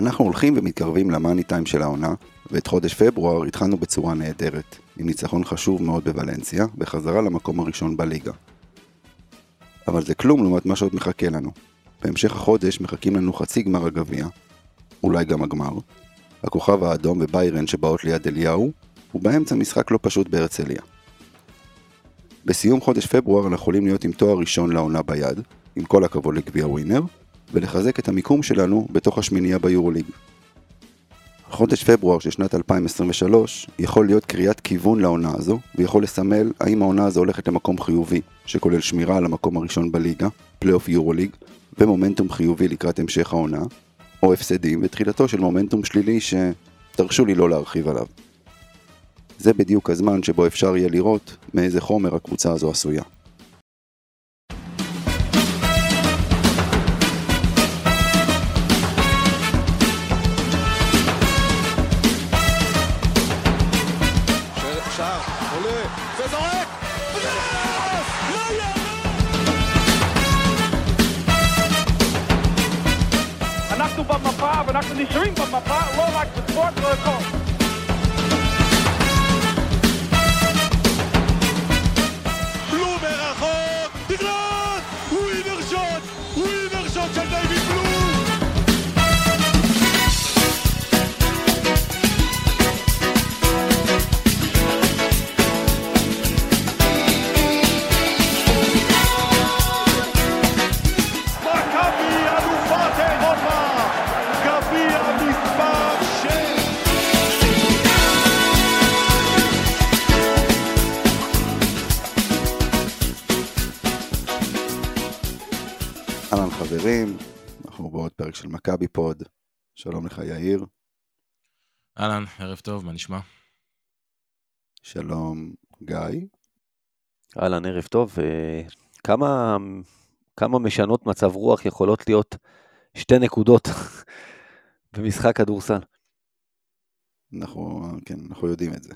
אנחנו הולכים ומתקרבים למאני טיים של העונה, ואת חודש פברואר התחלנו בצורה נהדרת, עם ניצחון חשוב מאוד בוולנסיה, וחזרה למקום הראשון בליגה. אבל זה כלום לעומת מה שעוד מחכה לנו. בהמשך החודש מחכים לנו חצי גמר הגביע, אולי גם הגמר, הכוכב האדום וביירן שבאות ליד אליהו, ובאמצע משחק לא פשוט בהרצליה. בסיום חודש פברואר אנחנו יכולים להיות עם תואר ראשון לעונה ביד, עם כל הכבוד לגביע ווינר, ולחזק את המיקום שלנו בתוך השמינייה ביורוליג. חודש פברואר של שנת 2023 יכול להיות קריאת כיוון לעונה הזו, ויכול לסמל האם העונה הזו הולכת למקום חיובי, שכולל שמירה על המקום הראשון בליגה, פלייאוף יורוליג, ומומנטום חיובי לקראת המשך העונה, או הפסדים ותחילתו של מומנטום שלילי שתרשו לי לא להרחיב עליו. זה בדיוק הזמן שבו אפשר יהיה לראות מאיזה חומר הקבוצה הזו עשויה. יאיר, אהלן, ערב טוב, מה נשמע? שלום גיא, אהלן, ערב טוב. אה, כמה, כמה משנות מצב רוח יכולות להיות שתי נקודות במשחק כדורסל? אנחנו, כן, אנחנו יודעים את זה.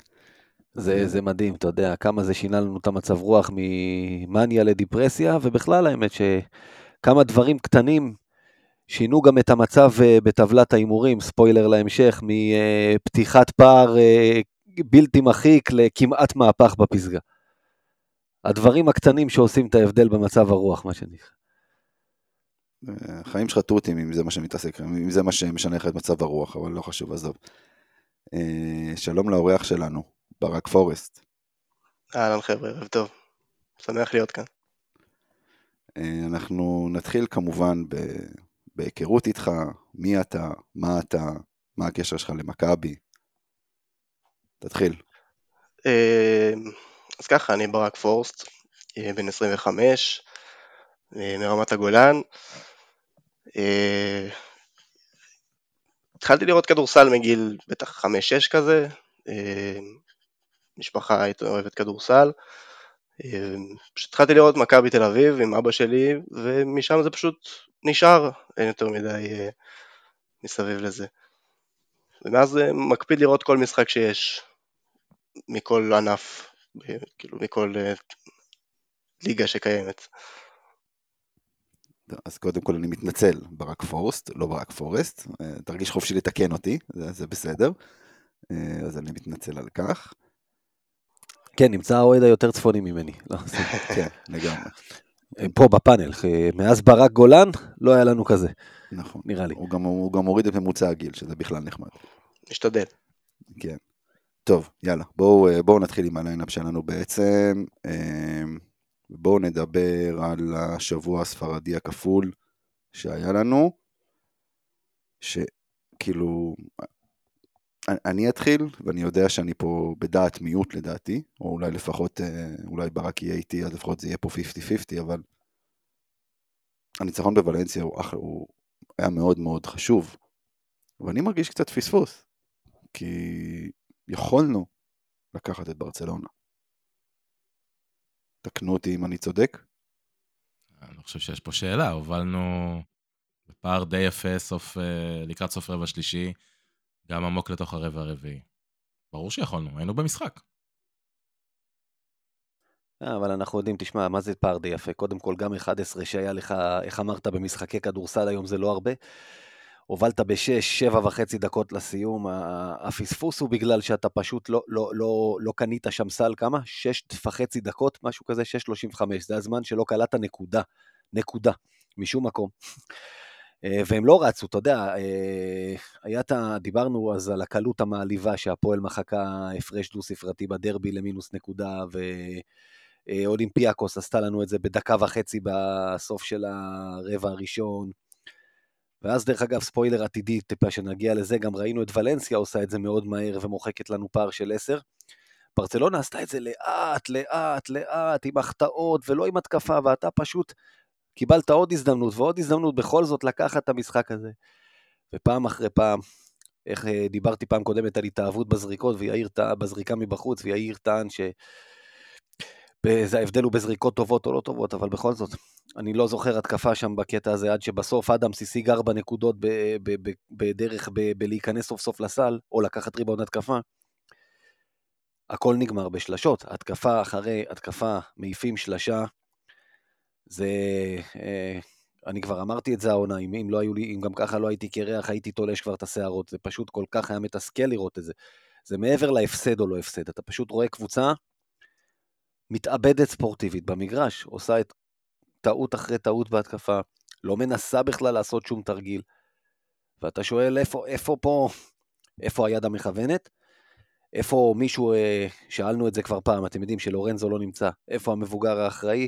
זה, זה מדהים, אתה יודע, כמה זה שינה לנו את המצב רוח ממאניה לדיפרסיה, ובכלל האמת שכמה דברים קטנים שינו גם את המצב אה, בטבלת ההימורים, ספוילר להמשך, מפתיחת פער אה, בלתי מחיק לכמעט מהפך בפסגה. הדברים הקטנים שעושים את ההבדל במצב הרוח, מה שנקרא. החיים שלך תותים אם זה מה שמתעסק, אם זה מה שמשנה לך את מצב הרוח, אבל לא חשוב, עזוב. אה, שלום לאורח שלנו, ברק פורסט. אהלן חבר'ה, ערב טוב. שמח להיות כאן. אה, אנחנו נתחיל כמובן ב... בהיכרות איתך, מי אתה, מה אתה, מה הקשר שלך למכבי. תתחיל. אה, אז ככה, אני ברק פורסט, אה, בן 25, אה, מרמת הגולן. אה, התחלתי לראות כדורסל מגיל בטח 5-6 כזה. משפחה הייתה אוהבת כדורסל. פשוט התחלתי לראות מכבי תל אביב עם אבא שלי, ומשם זה פשוט נשאר, אין יותר מדי אה, מסביב לזה. ומאז אה, מקפיד לראות כל משחק שיש, מכל ענף, אה, כאילו מכל אה, ליגה שקיימת. אז קודם כל אני מתנצל, ברק פורסט, לא ברק פורסט, תרגיש חופשי לתקן אותי, זה, זה בסדר. אז אני מתנצל על כך. כן, נמצא האוהד היותר צפוני ממני. לא, זה- כן, לגמרי. פה בפאנל, אה, מאז ברק גולן, לא היה לנו כזה, נכון. נראה לי. הוא גם, הוא גם הוריד את ממוצע הגיל, שזה בכלל נחמד. משתדל. כן. טוב, יאללה, בואו, אה, בואו נתחיל עם ה lineup שלנו בעצם. אה, בואו נדבר על השבוע הספרדי הכפול שהיה לנו, שכאילו, אני- אתחיל, ואני יודע שאני פה בדעת מיעוט לדעתי, או אולי לפחות, אה, אולי ברק יהיה איתי, אז לפחות זה יהיה פה 50-50, אבל הניצחון בוולנסיה הוא, אחלה, הוא היה מאוד מאוד חשוב, ואני מרגיש קצת פספוס, כי יכולנו לקחת את ברצלונה. תקנו אותי אם אני צודק. אני חושב שיש פה שאלה, הובלנו בפער די יפה סוף, אה, לקראת סוף רבע שלישי, גם עמוק לתוך הרבע הרביעי. ברור שיכולנו, היינו במשחק. אה, אבל אנחנו יודעים, תשמע, מה זה פער די יפה? קודם כל, גם 11 שהיה לך, איך אמרת, במשחקי כדורסל היום זה לא הרבה. הובלת בשש, שבע וחצי דקות לסיום, הפספוס הוא בגלל שאתה פשוט לא, לא, לא, לא קנית שם סל כמה? שש וחצי דקות, משהו כזה, שש שלושים וחמש, זה הזמן שלא קלעת נקודה, נקודה, משום מקום. אה, והם לא רצו, אתה יודע, אה, היה את ה... דיברנו אז על הקלות המעליבה שהפועל מחקה הפרש דו-ספרתי בדרבי למינוס נקודה, ואולימפיאקוס עשתה לנו את זה בדקה וחצי בסוף של הרבע הראשון. ואז דרך אגב, ספוילר עתידי, טיפה שנגיע לזה, גם ראינו את ולנסיה עושה את זה מאוד מהר ומוחקת לנו פער של 10. ברצלונה עשתה את זה לאט, לאט, לאט, עם החטאות ולא עם התקפה, ואתה פשוט קיבלת עוד הזדמנות ועוד הזדמנות בכל זאת לקחת את המשחק הזה. ופעם אחרי פעם, איך אה, דיברתי פעם קודמת על התאהבות בזריקות, ויאיר טען, בזריקה מבחוץ, ויאיר טען ש... זה ההבדל הוא בזריקות טובות או לא טובות, אבל בכל זאת, אני לא זוכר התקפה שם בקטע הזה, עד שבסוף אדמס השיג ארבע נקודות בדרך בלהיכנס סוף סוף לסל, או לקחת ריבון התקפה. הכל נגמר בשלשות, התקפה אחרי התקפה, מעיפים שלשה, זה... אה, אני כבר אמרתי את זה העונה, אם, אם לא היו לי, אם גם ככה לא הייתי קרח, הייתי תולש כבר את השערות, זה פשוט כל כך היה מתסכל לראות את זה. זה מעבר להפסד או לא הפסד, אתה פשוט רואה קבוצה מתאבדת ספורטיבית במגרש, עושה את טעות אחרי טעות בהתקפה, לא מנסה בכלל לעשות שום תרגיל. ואתה שואל איפה, איפה פה, איפה היד המכוונת? איפה מישהו, אה, שאלנו את זה כבר פעם, אתם יודעים שלורנזו לא נמצא, איפה המבוגר האחראי?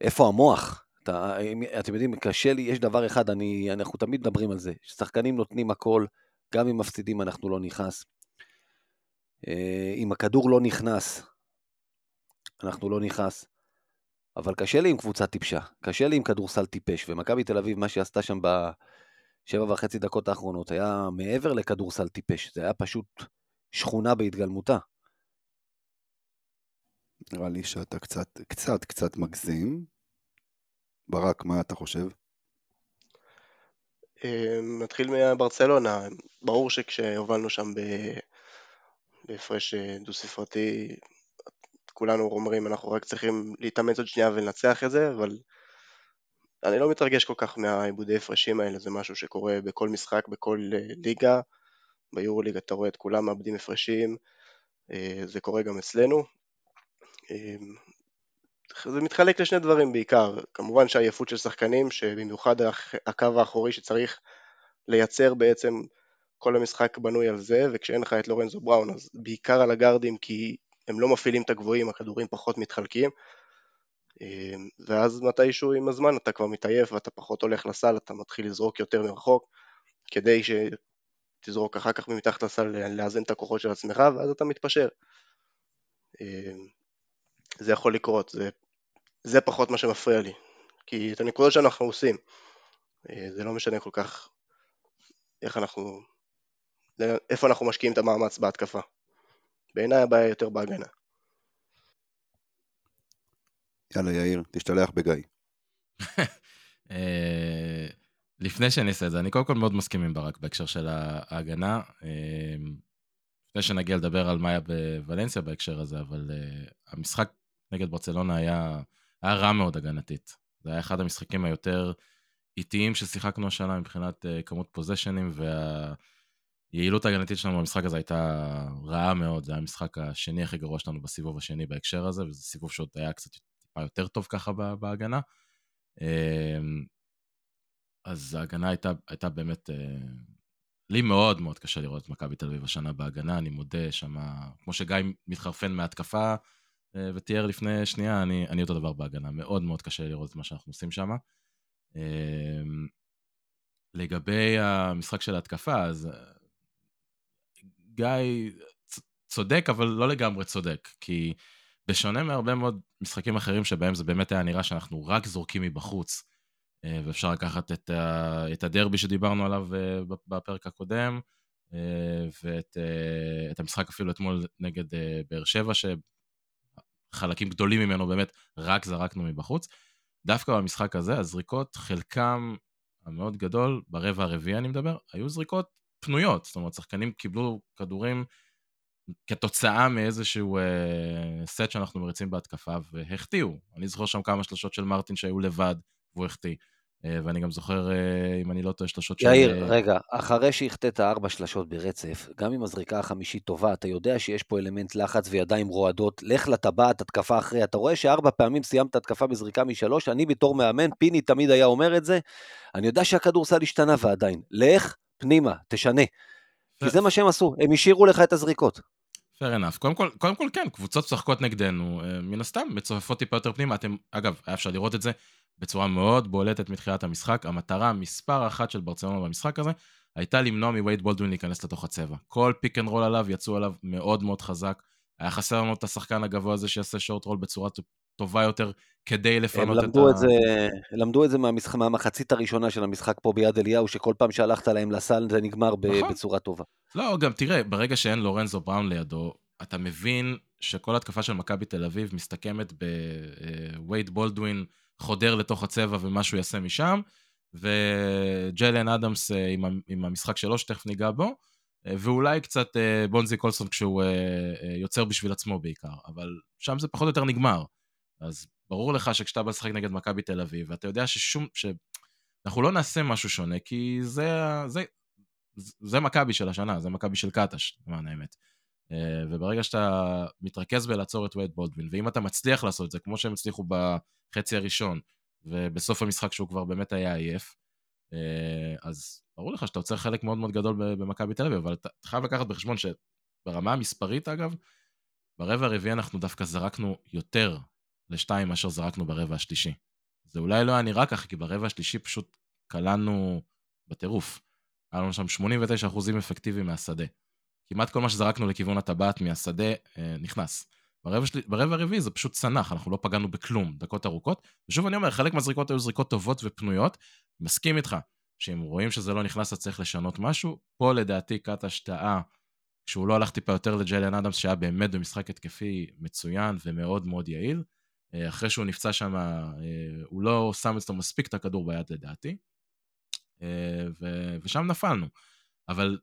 איפה המוח? אתה, אתם יודעים, קשה לי, יש דבר אחד, אני, אנחנו תמיד מדברים על זה, ששחקנים נותנים הכל, גם אם מפסידים אנחנו לא נכנס. אה, אם הכדור לא נכנס, אנחנו לא נכנס. אבל קשה לי עם קבוצה טיפשה, קשה לי עם כדורסל טיפש, ומכבי תל אביב, מה שהיא עשתה שם בשבע וחצי דקות האחרונות, היה מעבר לכדורסל טיפש, זה היה פשוט שכונה בהתגלמותה. נראה לי שאתה קצת, קצת, קצת מגזים. ברק, מה אתה חושב? אמ, נתחיל מברצלונה. ברור שכשהובלנו שם בהפרש אה, דו-ספרתי, כולנו אומרים אנחנו רק צריכים להתאמץ עוד שנייה ולנצח את זה, אבל אני לא מתרגש כל כך מהעיבודי הפרשים האלה, זה משהו שקורה בכל משחק, בכל אה, ליגה. ביורו ליגה אתה רואה את כולם מאבדים הפרשים, אה, זה קורה גם אצלנו. אמ, זה מתחלק לשני דברים בעיקר, כמובן שהעייפות של שחקנים, שבמיוחד הקו האחורי שצריך לייצר בעצם כל המשחק בנוי על זה, וכשאין לך את לורנזו בראון אז בעיקר על הגארדים כי הם לא מפעילים את הגבוהים, הכדורים פחות מתחלקים, אמ, ואז מתישהו עם הזמן אתה כבר מתעייף ואתה פחות הולך לסל, אתה מתחיל לזרוק יותר מרחוק, כדי שתזרוק אחר כך מתחת לסל לאזן את הכוחות של עצמך, ואז אתה מתפשר. זה יכול לקרות, זה, זה פחות מה שמפריע לי. כי את הנקודות שאנחנו עושים, אה, זה לא משנה כל כך איך אנחנו, איפה אנחנו משקיעים את המאמץ בהתקפה. בעיניי הבעיה יותר בהגנה. יאללה יאיר, תשתלח בגיא. אה, לפני שאני אעשה את זה, אני קודם כל מאוד מסכים עם ברק בהקשר של ההגנה. אה, לפני שנגיע לדבר על מה היה בוולנסיה בהקשר הזה, אבל המשחק נגד ברצלונה היה, היה רע מאוד הגנתית. זה היה אחד המשחקים היותר איטיים ששיחקנו השנה מבחינת uh, כמות פוזיישנים, והיעילות ההגנתית שלנו במשחק הזה הייתה רעה מאוד. זה היה המשחק השני הכי גרוע שלנו בסיבוב השני בהקשר הזה, וזה סיבוב שעוד היה קצת טיפה יותר טוב ככה בהגנה. Uh, אז ההגנה הייתה, הייתה באמת... Uh, לי מאוד מאוד קשה לראות את מכבי תל אביב השנה בהגנה, אני מודה שמה, כמו שגיא מתחרפן מהתקפה, אה, ותיאר לפני שנייה, אני, אני אותו דבר בהגנה. מאוד מאוד קשה לראות את מה שאנחנו עושים שם. אמ, לגבי המשחק של ההתקפה, אז אה, גיא צודק, אבל לא לגמרי צודק, כי בשונה מהרבה מאוד משחקים אחרים שבהם זה באמת היה נראה שאנחנו רק זורקים מבחוץ, אה, ואפשר לקחת את, את הדרבי שדיברנו עליו בפרק הקודם, ואת המשחק אפילו אתמול נגד באר שבע, חלקים גדולים ממנו באמת רק זרקנו מבחוץ. דווקא במשחק הזה, הזריקות, חלקם המאוד גדול, ברבע הרביעי אני מדבר, היו זריקות פנויות. זאת אומרת, שחקנים קיבלו כדורים כתוצאה מאיזשהו אה, סט שאנחנו מריצים בהתקפה, והחטיאו. אני זוכר שם כמה שלושות של מרטין שהיו לבד, והוא החטיא. אה, ואני גם זוכר, אה, אם אני לא טועה, שלושות של... יאיר, אה, רגע, אחרי שהחטאת ארבע שלשות ברצף, גם אם הזריקה החמישית טובה, אתה יודע שיש פה אלמנט לחץ וידיים רועדות, לך לטבעת, התקפה אחרי, אתה רואה שארבע פעמים סיימת התקפה בזריקה משלוש, אני בתור מאמן, פיני תמיד היה אומר את זה, אני יודע שהכדורסל השתנה ועדיין, לך פנימה, תשנה. כי זה מה שהם עשו, הם השאירו לך את הזריקות. Fair enough. קודם כל, קודם כל כן, קבוצות משחקות נגדנו, אה, מן הסתם, מצופפות טיפה יותר פנימה. אתם, אגב, היה אפשר לראות את זה בצורה מאוד בולטת מתחילת המשחק. המטרה מספר אחת של ברצלונה במשחק הזה, הייתה למנוע מווייד בולדווין להיכנס לתוך הצבע. כל pick and roll עליו, יצאו עליו מאוד מאוד חזק. היה חסר לנו את השחקן הגבוה הזה שיעשה short roll בצורה טובה יותר, כדי לפנות את למדו ה... את זה, למדו את זה מהמשחק, מהמחצית הראשונה של המשחק פה ביד אליהו, שכל פעם שהלכת להם לסל זה נגמר ב- נכון. בצורה טובה. לא, גם תראה, ברגע שאין לורנזו בראון לידו, אתה מבין שכל התקפה של מכבי תל אביב מסתכמת בווייד בולדווין חודר לתוך הצבע ומה שהוא יעשה משם, וג'לן אדמס אה, עם, המשחק שלו, שתכף ניגע בו, אה, ואולי קצת אה, בונזי קולסון כשהוא אה, אה, יוצר בשביל עצמו בעיקר, אבל שם זה פחות או יותר נגמר. אז ברור לך שכשאתה בא לשחק נגד מכבי תל אביב, ואתה יודע ששום, שאנחנו לא נעשה משהו שונה, כי זה, זה, זה מכבי של השנה, זה מכבי של קטש, למען האמת. אה, וברגע שאתה מתרכז בלעצור את וייד בולדווין, ואם אתה מצליח לעשות את זה, כמו שהם הצליחו בחצי הראשון, ובסוף המשחק שהוא כבר באמת היה עייף, אה, אז ברור לך שאתה עוצר חלק מאוד מאוד גדול במכבי תל אביב, אבל אתה חייב לקחת בחשבון שברמה המספרית, אגב, ברבע הרביעי אנחנו דווקא זרקנו יותר לשתיים מאשר זרקנו ברבע השלישי. זה אולי לא היה נראה ככה, כי ברבע השלישי פשוט קלענו בטירוף. היה לנו שם 89 אחוזים אפקטיביים מהשדה. כמעט כל מה שזרקנו לכיוון הטבעת מהשדה אה, נכנס. ברבע, של... ברבע הרביעי זה פשוט צנח, אנחנו לא פגענו בכלום, דקות ארוכות. ושוב אני אומר, חלק מהזריקות היו זריקות טובות ופנויות. מסכים איתך, שאם רואים שזה לא נכנס, אז צריך לשנות משהו. פה לדעתי קטש טעה, כשהוא לא הלך טיפה יותר לג'ליאן אדמס, שהיה באמת במשחק התקפי מצוין ומאוד מאוד יעיל. אה, אחרי שהוא נפצע שם, אה, הוא לא שם אצלו מספיק את הכדור ביד לדעתי. אה, ו... ושם נפלנו. אבל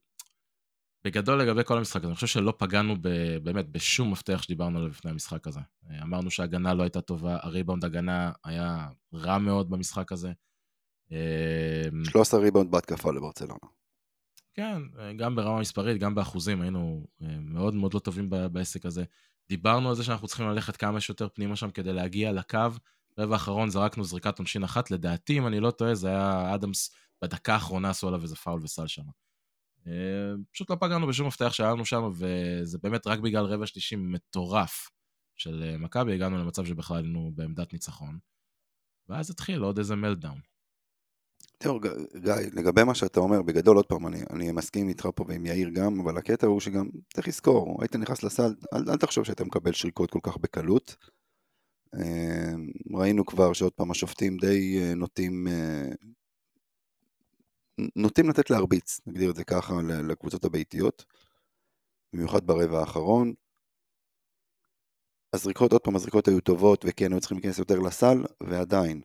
בגדול לגבי כל המשחק הזה, אני חושב שלא פגענו ב, באמת בשום מפתח שדיברנו עליו לפני המשחק הזה. אמרנו שההגנה לא הייתה טובה, הריבאונד הגנה היה רע מאוד במשחק הזה. אה, 13 ריבאונד בהתקפה לברצלונה. כן, גם ברמה מספרית, גם באחוזים, היינו מאוד מאוד לא טובים בעסק הזה. דיברנו על זה שאנחנו צריכים ללכת כמה שיותר פנימה שם כדי להגיע לקו. רבע האחרון זרקנו זריקת עונשין אחת, לדעתי, אם אני לא טועה, זה היה אדמס, בדקה האחרונה עשו עליו איזה פאול וסל שם. אה, פשוט לא פגענו בשום מפתח שהיה לנו שם, וזה באמת רק בגלל רבע שלישי מטורף של אה, מכבי, הגענו למצב שבכלל היינו בעמדת ניצחון. ואז התחיל עוד איזה מלדאון. תראו, גיא, לגבי מה שאתה אומר, בגדול, עוד פעם, אני, אני מסכים איתך פה ועם יאיר גם, אבל הקטע הוא שגם, צריך לזכור, היית נכנס לסל, אל, אל תחשוב שאתה מקבל שריקות כל כך בקלות. אה, ראינו כבר שעוד פעם השופטים די אה, נוטים, אה, נוטים לתת להרביץ, נגדיר את זה ככה, לקבוצות הביתיות, במיוחד ברבע האחרון. הזריקות, עוד פעם, הזריקות היו טובות, וכן, היו צריכים להיכנס יותר לסל, ועדיין,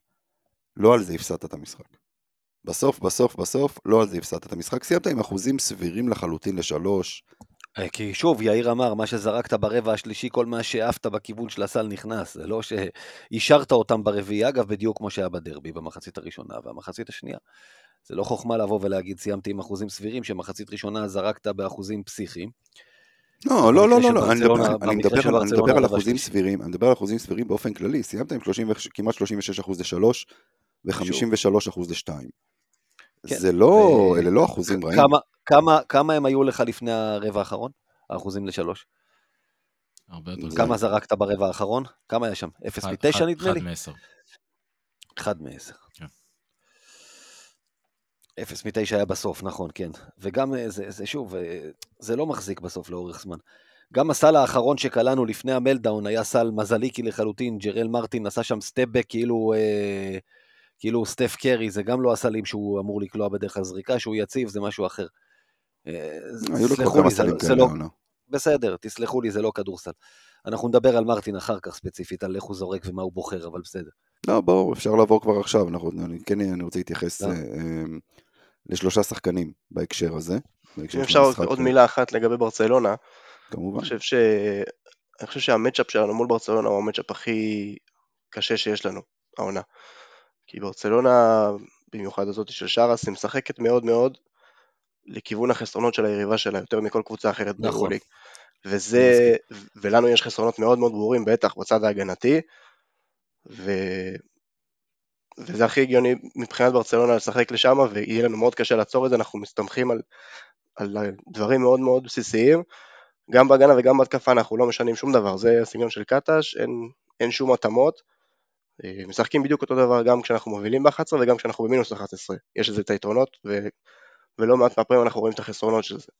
לא על זה הפסדת את המשחק. בסוף, בסוף, בסוף, לא על זה הפסדת את המשחק. סיימת עם אחוזים סבירים לחלוטין לשלוש. אה, כי שוב, יאיר אמר, מה שזרקת ברבע השלישי, כל מה שהעפת בכיוון של הסל נכנס. זה לא שהשארת אותם ברביעי, אגב, בדיוק כמו שהיה בדרבי במחצית הראשונה והמחצית השנייה. זה לא חוכמה לבוא ולהגיד, סיימתי עם אחוזים סבירים, שמחצית ראשונה זרקת באחוזים פסיכיים. לא, לא, לא, לא, לא, אני מדבר- אני מדבר על- אחוזים. סבירים, אני מדבר על אחוזים סבירים באופן כללי. סיימת עם 30 ו- כמעט 36 אחוז לשלוש, ו-53 אחוז לשתיים. כן, זה לא, ו- אלה לא אחוזים רעים. כמה, כמה, כמה הם היו לך לפני הרבע האחרון? האחוזים לשלוש. הרבה יותר. זה- כמה זרקת ברבע האחרון? כמה היה שם? אפס אחד- מתשע אחד- נדמה לי? אחד מעשר. אחד מעשר. כן. אפס מתשע היה בסוף, נכון, כן. וגם אה, זה, זה שוב, אה, זה לא מחזיק בסוף לאורך זמן. גם הסל האחרון שקלענו לפני המלדאון היה סל מזליקי לחלוטין, ג'רל מרטין עשה שם סטפבק כאילו, אה, כאילו סטף קרי, זה גם לא הסלים שהוא אמור לקלוע בדרך הזריקה, שהוא יציב, זה משהו אחר. אה, היו לו כמה זה, סלים כאלה לא, העונה. בסדר, תסלחו לי, זה לא כדורסל. אנחנו נדבר על מרטין אחר כך ספציפית, על איך הוא זורק ומה הוא בוחר, אבל בסדר. לא, בואו, אפשר לעבור כבר עכשיו. אנחנו, אני כן, אני רוצה להתייחס לא. אה, אה, לשלושה שחקנים בהקשר הזה. בהקשר אם אפשר עוד- עוד אה, מילה אחת לגבי ברצלונה, כמובן. אני חושב ש... אני חושב שהמצ'אפ שלנו מול ברצלונה הוא המצ'אפ הכי קשה שיש לנו, העונה. כי ברצלונה במיוחד הזאת של שרס, היא משחקת מאוד מאוד לכיוון החסרונות של היריבה שלה, יותר מכל קבוצה אחרת נכון. ביורוליג. וזה, ולנו יש חסרונות מאוד מאוד ברורים, בטח בצד ההגנתי, ו... וזה הכי הגיוני מבחינת ברצלונה לשחק לשם, ויהיה לנו מאוד קשה לעצור את זה, אנחנו מסתמכים על, על דברים מאוד מאוד בסיסיים. גם בהגנה וגם בהתקפה אנחנו לא משנים שום דבר, זה הסגנון של קטש, אין, אין שום התאמות. אה, משחקים בדיוק אותו דבר גם כשאנחנו מובילים ב-11 וגם כשאנחנו במינוס 11. יש לזה את היתרונות, ו... ולא מעט מהפעמים אנחנו רואים את החסרונות של זה.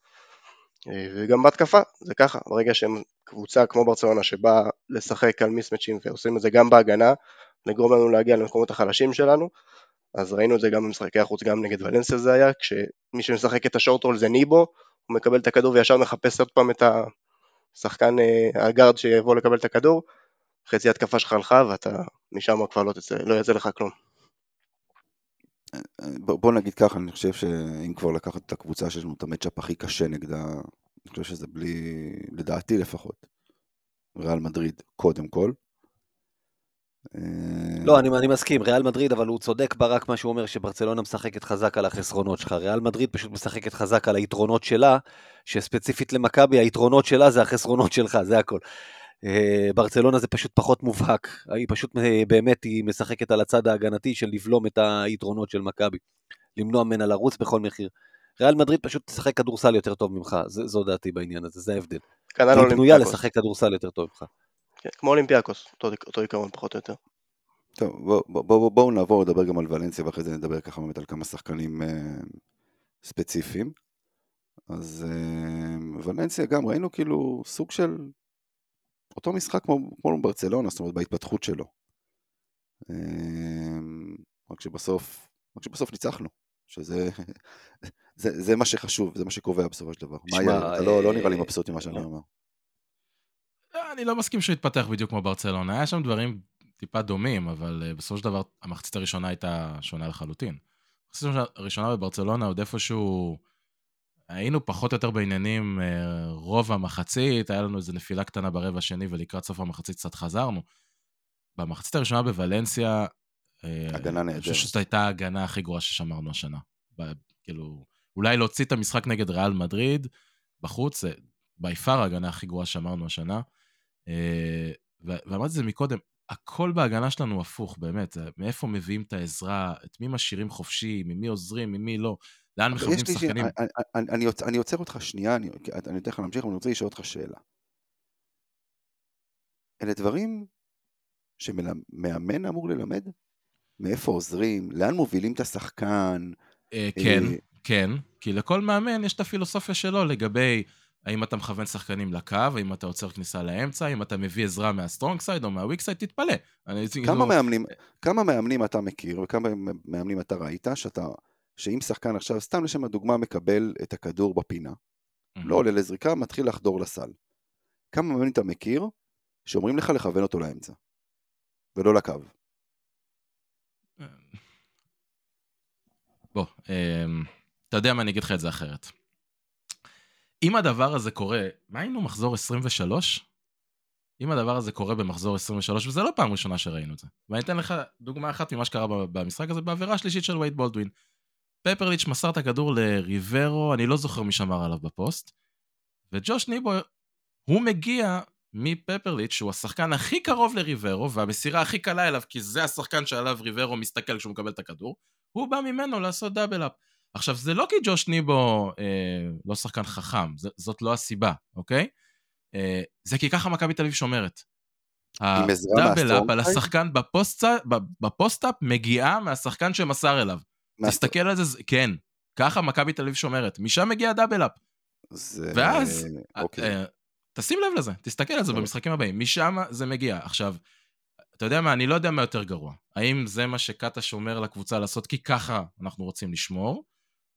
אה, וגם בהתקפה, זה ככה, ברגע שהם קבוצה כמו ברצלונה שבאה לשחק על מיסמצ'ים ועושים את זה גם בהגנה, לגרום לנו להגיע למקומות החלשים שלנו, אז ראינו את זה גם במשחקי החוץ, גם נגד ולנסיה זה היה, כשמי שמשחק את השורט רול זה ניבו, הוא מקבל את הכדור וישר מחפש עוד פעם את השחקן אה, הגארד שיבוא לקבל את הכדור, חצי התקפה שלך הלכה ואתה משם כבר לא, תצא, לא יצא לך כלום. בוא, בוא נגיד ככה, אני חושב שאם כבר לקחת את הקבוצה שיש לנו את המצ'אפ הכי קשה נגדה, אני חושב שזה בלי, לדעתי לפחות, ריאל מדריד קודם כל. אה, לא, אני, אני מסכים, ריאל מדריד, אבל הוא צודק ברק מה שהוא אומר, שברצלונה משחקת חזק על החסרונות שלך. ריאל מדריד פשוט משחקת חזק על היתרונות שלה, שספציפית למכבי, היתרונות שלה זה החסרונות שלך, זה הכל. אה, ברצלונה זה פשוט פחות מובהק, היא פשוט אה, באמת, היא משחקת על הצד ההגנתי של לבלום את היתרונות של מכבי. למנוע ממנה לרוץ בכל מחיר. ריאל מדריד פשוט תשחק כדורסל יותר טוב ממך, ז, זו דעתי בעניין הזה, זה ההבדל. כנ"ל היא בנויה אולימפיאקוס. לשחק כדורסל יותר טוב ממך. כן, כמו אולימפיאקוס, אותו, אותו עיקרון פחות או יותר. טוב, בואו בוא, בוא, בוא נעבור לדבר גם על ולנסיה, ואחרי זה נדבר ככה באמת על כמה שחקנים אה, ספציפיים. אז אה, ולנסיה גם ראינו כאילו סוג של אותו משחק כמו, כמו ברצלונה, זאת אומרת בהתפתחות שלו. אה, רק שבסוף, רק שבסוף ניצחנו, שזה זה, זה מה שחשוב, זה מה שקובע בסופו של דבר. מה שמע, היה, אתה לא, לא נראה לי אה, מבסוט ממה שאני אומר. אני לא מסכים שהוא התפתח בדיוק כמו ברצלונה, היה שם דברים טיפה דומים, אבל אה, בסופו של דבר המחצית הראשונה הייתה שונה לחלוטין. המחצית הראשונה בברצלונה עוד איפשהו, היינו פחות או יותר בעניינים אה, רוב המחצית, היה לנו איזו נפילה קטנה ברבע השני ולקראת סוף המחצית קצת חזרנו. במחצית הראשונה בוולנסיה, אה, הגנה אני נהדרת. חושב שזאת הייתה ההגנה הכי גרועה ששמרנו השנה. ב- כאילו, אולי להוציא את המשחק נגד ריאל מדריד בחוץ, זה בי פאר ההגנה הכי גרועה שאמרנו השנה. אה, ואמרתי את זה מקודם, הכל בהגנה שלנו הפוך, באמת. מאיפה מביאים את העזרה, את מי משאירים חופשי, ממי עוזרים, ממי לא, לאן מכוונים שחקנים. אני, אני, אני, אני עוצר אותך שנייה, אני, אני אתן לך להמשיך, אבל אני רוצה לשאול אותך שאלה. אלה דברים שמאמן אמור ללמד? מאיפה עוזרים? לאן מובילים את השחקן? אה, כן, אה, כן, כי לכל מאמן יש את הפילוסופיה שלו לגבי האם אתה מכוון שחקנים לקו, האם אתה עוצר כניסה לאמצע, האם אתה מביא עזרה מה strong side או מה weak side, תתפלא. אני- כמה כאילו, מאמנים, כמה מאמנים אתה מכיר וכמה מאמנים אתה ראית שאתה, שאם שחקן עכשיו, סתם לשם הדוגמה, מקבל את הכדור בפינה, Mhm. לא עולה לזריקה, מתחיל לחדור לסל. כמה מאמנים אתה מכיר שאומרים לך לכוון אותו לאמצע, ולא לקו? בוא, אמ, אתה יודע מה, אני אגיד לך את זה אחרת. אם הדבר הזה קורה, מה היינו מחזור 23? אם הדבר הזה קורה במחזור 23, וזו לא פעם ראשונה שראינו את זה. ואני אתן לך דוגמה אחת ממה שקרה במשחק הזה, בעבירה השלישית של וייד בולדווין. פפרליץ' מסר את הכדור לריברו, אני לא זוכר מי שמר עליו בפוסט, וג'וש ניבו, הוא מגיע מפפרליץ', שהוא השחקן הכי קרוב לריברו, והמסירה הכי קלה אליו, כי זה השחקן שעליו ריברו מסתכל כשהוא מקבל את הכדור, הוא בא ממנו לעשות דאבל אפ. עכשיו, זה לא כי ג'וש ניבו אה, לא שחקן חכם, ז, זאת לא הסיבה, אוקיי? אה, זה כי ככה מכבי תל אביב שומרת. הדאבל אפ על? השחקן ב post, ב post-up מגיעה מהשחקן שמסר אליו. תסתכל על זה, כן, ככה מכבי תל אביב שומרת. משם מגיע ה double up. זה... ואז, אוקיי. אה, תשים לב לזה, תסתכל על זה טוב. במשחקים הבאים, משם זה מגיע. עכשיו, אתה יודע מה, אני לא יודע מה יותר גרוע. האם זה מה שקטש אומר לקבוצה לעשות כי ככה אנחנו רוצים לשמור,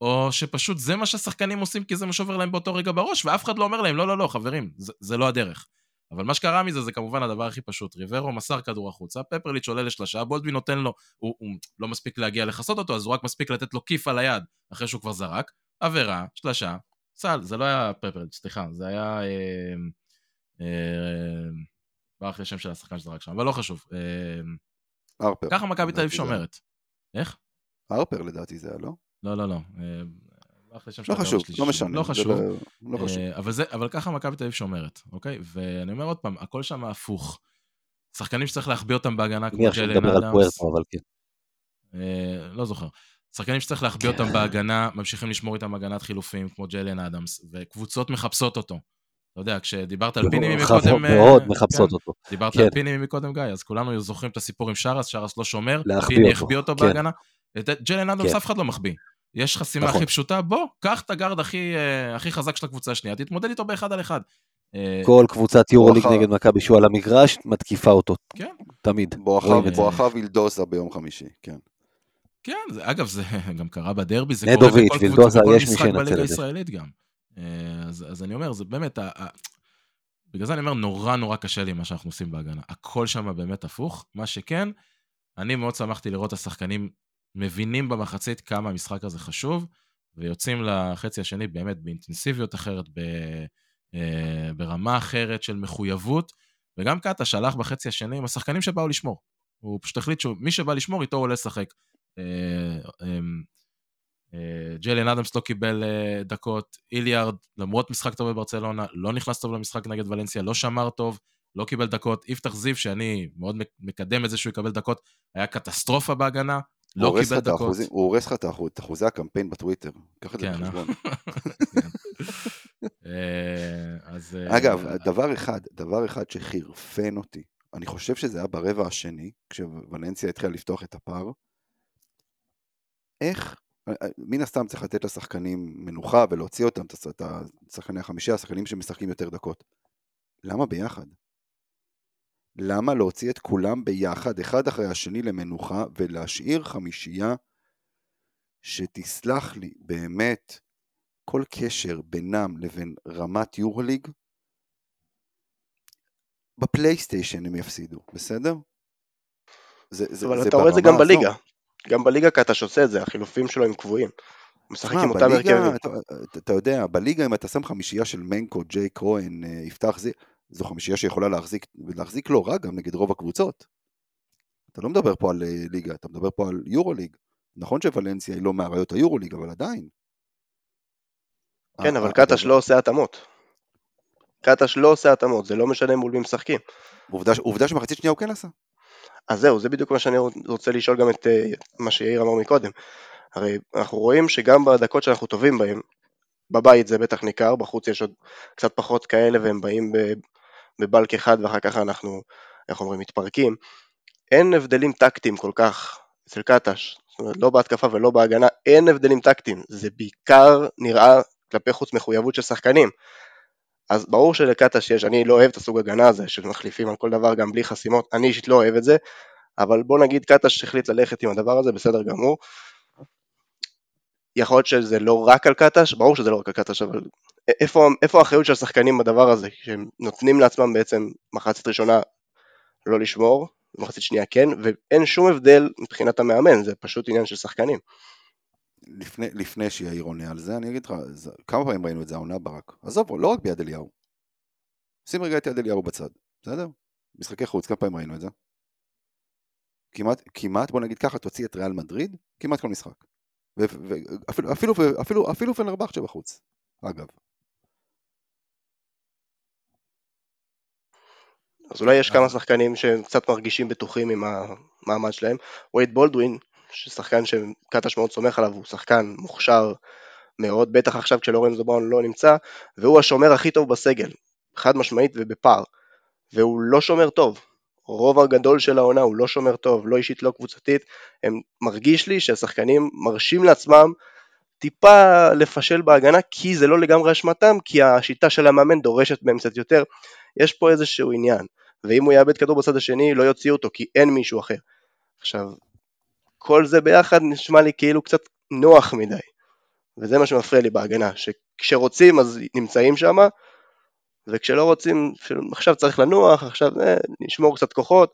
או שפשוט זה מה שהשחקנים עושים כי זה מה שעובר להם באותו רגע בראש, ואף אחד לא אומר להם, לא, לא, לא, חברים, זה, זה לא הדרך. אבל מה שקרה מזה זה כמובן הדבר הכי פשוט. ריברו מסר כדור החוצה, פפרליץ' עולה לשלושה, בולדווין נותן לו, הוא, הוא לא מספיק להגיע לכסות אותו, אז הוא רק מספיק לתת לו כיף על היד אחרי שהוא כבר זרק, עבירה, שלשה, סל, זה לא היה פפרליץ', סליחה, זה היה... אה, אה, ברח לי השם של השחקן שזרק שם, אבל לא חשוב. אה, הרפר. ככה מכבי תל אביב שומרת. איך? הרפר לדעתי זה היה, לא? לא, לא, לא. הלך לשם של לא הדור חשוב, השלישי. לא משנה. לא חשוב. לא- לא חשוב. אה, אבל, זה, אבל ככה מכבי תל אביב שומרת, אוקיי? ואני אומר עוד פעם, הכל שם הפוך. שחקנים שצריך להחביא אותם בהגנה כמו ג'לן מדבר על אדמס. כן. אה, לא זוכר. שחקנים שצריך להחביא כן. אותם בהגנה, ממשיכים לשמור איתם הגנת חילופים, כמו ג'לן אדמס, וקבוצות מחפשות אותו. אתה יודע, כשדיברת על פינימי חפות מקודם... אה, מאוד מחפשות אותו. דיברת כן. על פינימי מקודם, גיא, אז כולנו זוכרים את הסיפור עם שרס, שרס לא שומר, פיני אותו, החביא אותו כן. בהגנה. ג'לן אדמס כן. אף אחד לא מחביא. יש חסימה נכון. הכי פשוטה, בוא, קח את הגארד הכי, אה, הכי חזק של הקבוצה השנייה, תתמודד איתו באחד על אחד. אה, כל קבוצת יורוליג. נגד מכבי שהוא על המגרש, מתקיפה אותו. כן. תמיד. בואכה וילדוזה ביום חמישי, כן. כן, זה, אגב, זה גם קרה בדרבי, זה קורה בכל קבוצה, בכל משחק בליגה. הישראלית גם. אה, אז, אז אני אומר, זה באמת, ה, ה, בגלל זה אני אומר, נורא נורא קשה לי מה שאנחנו עושים בהגנה. הכל שם באמת הפוך. מה שכן, אני מאוד שמחתי לראות את השחקנים מבינים במחצית כמה המשחק הזה חשוב, ויוצאים לחצי השני באמת באינטנסיביות אחרת, ב, אה, ברמה אחרת של מחויבות, וגם קאטה שלח בחצי השני עם השחקנים שבאו לשמור. הוא פשוט החליט שמי שבא לשמור איתו עולה לשחק. אה, אמ, אה, ג'יילן אדמס לא קיבל אה, דקות, איליארד, למרות משחק טוב בברצלונה, לא נכנס טוב למשחק נגד ולנסיה, לא שמר טוב, לא קיבל דקות. יפתח זיו, שאני מאוד מק- מקדם את זה שהוא יקבל דקות, היה קטסטרופה בהגנה, לא קיבל את דקות. האחוזים- הוא הורס לך את האחוז- אחוזי הקמפיין בטוויטר. קח את זה כן, אה? בחשבון. אה, אז... אה, אגב, דבר אחד, דבר אחד שחירפן אותי, אני חושב שזה היה ברבע השני, כשוולנסיה התחילה לפתוח את הפער. איך, מן הסתם צריך לתת לשחקנים מנוחה ולהוציא אותם, את השחקני החמישייה, השחקנים שמשחקים יותר דקות. למה ביחד? למה להוציא את כולם ביחד, אחד אחרי השני למנוחה, ולהשאיר חמישייה שתסלח לי, באמת, כל קשר בינם לבין רמת יורוליג, בפלייסטיישן הם יפסידו, בסדר? זה, זה, אבל זה אתה רואה את זה גם הזו. בליגה. גם בליגה קטש עושה את זה, החילופים שלו הם קבועים. משחק עם אותם הרכבים. אתה, אתה, יודע, בליגה אם אתה שם חמישייה של מנקו, ג'יי כהן, אה, יפתח זה, זו חמישייה שיכולה להחזיק, ולהחזיק לא רע גם נגד רוב הקבוצות. אתה לא מדבר פה על אה, ליגה, אתה מדבר פה על יורוליג. נכון שוולנסיה היא לא מאריות היורוליג, אבל עדיין. כן, ה- אבל ה- קטש לא עושה התאמות. קטש לא עושה התאמות, זה לא משנה מול מי משחקים. עובדה, עובדה שמחצית שנייה הוא כן עשה. אז זהו, זה בדיוק מה שאני רוצה לשאול גם את אה, מה שיאיר אמר מקודם. הרי אנחנו רואים שגם בדקות שאנחנו טובים בהם, בבית זה בטח ניכר, בחוץ יש עוד קצת פחות כאלה והם באים בבלק אחד ואחר כך אנחנו, איך אומרים, מתפרקים. אין הבדלים טקטיים כל כך אצל קטש, זאת אומרת לא בהתקפה ולא בהגנה, אין הבדלים טקטיים, זה בעיקר נראה כלפי חוץ מחויבות של שחקנים. אז ברור שלקטש יש, אני לא אוהב את הסוג הגנה הזה של מחליפים על כל דבר גם בלי חסימות, אני אישית לא אוהב את זה, אבל בוא נגיד קטש החליט ללכת עם הדבר הזה, בסדר גמור. יכול להיות שזה לא רק על קטש, ברור שזה לא רק על קטש, אבל איפה, האחריות של השחקנים בדבר הזה, שהם נותנים לעצמם בעצם מחצית ראשונה לא לשמור, מחצית שנייה כן, ואין שום הבדל מבחינת המאמן, זה פשוט עניין של שחקנים. לפני, לפני שיאיר עונה על זה, אני אגיד לך, זה, כמה פעמים ראינו את זה העונה ברק. עזוב, לא רק ביד אליהו. שים רגע את יד אליהו בצד, בסדר? משחקי חוץ, כמה פעמים ראינו את זה? כמעט, כמעט, בוא נגיד ככה, תוציא את ריאל מדריד, כמעט כל משחק. ואפילו, אפילו, אפילו, אפילו פנרבכט שבחוץ, אגב. אז אולי יש כמה שחקנים שקצת מרגישים בטוחים עם המעמד שלהם. וייד בולדווין, ששחקן שקטש מאוד סומך עליו, הוא שחקן מוכשר מאוד, בטח עכשיו כשלורנזו בראון לא נמצא, והוא השומר הכי טוב בסגל, חד משמעית ובפער. והוא לא שומר טוב. רוב הגדול של העונה הוא לא שומר טוב, לא אישית, לא קבוצתית. הם מרגיש לי שהשחקנים מרשים לעצמם טיפה לפשל בהגנה, כי זה לא לגמרי אשמתם, כי השיטה של המאמן דורשת מהם קצת יותר. יש פה איזשהו עניין, ואם הוא יאבד כדור בצד השני, לא יוציאו אותו, כי אין מישהו אחר. עכשיו, כל זה ביחד נשמע לי כאילו קצת נוח מדי, וזה מה שמפריע לי בהגנה, שכשרוצים אז נמצאים שם, וכשלא רוצים, עכשיו צריך לנוח, עכשיו אה, נשמור קצת כוחות,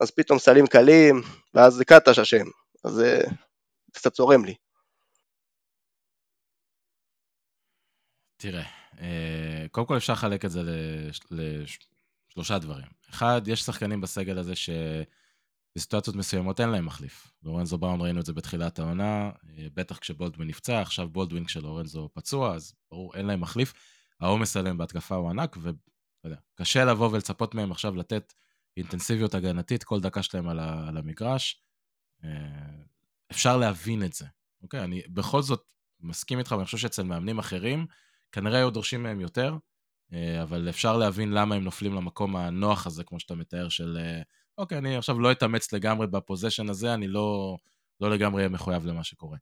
אז פתאום סלים קלים, ואז זה קטש אשם, אז זה קצת צורם לי. תראה, אה, קודם כל אפשר לחלק את זה לש- לשלושה דברים. אחד, יש שחקנים בסגל הזה ש... בסיטואציות מסוימות אין להם מחליף. לורנזו בראון ראינו את זה בתחילת העונה, אה, בטח כשבולדווין נפצע, עכשיו בולדווין כשלורנזו פצוע, אז ברור, אין להם מחליף. העומס עליהם בהתקפה הוא ענק, וקשה לבוא ולצפות מהם עכשיו לתת אינטנסיביות הגנתית כל דקה שלהם על, ה, על המגרש. אה, אפשר להבין את זה, אוקיי? אני בכל זאת מסכים איתך, ואני חושב שאצל מאמנים אחרים, כנראה היו דורשים מהם יותר, אה, אבל אפשר להבין למה הם נופלים למקום הנוח הזה, כמו שאתה מתאר, של אוקיי, אני עכשיו לא אתאמץ לגמרי בפוזיישן הזה, אני לא, לא לגמרי אהיה מחויב למה שקורה.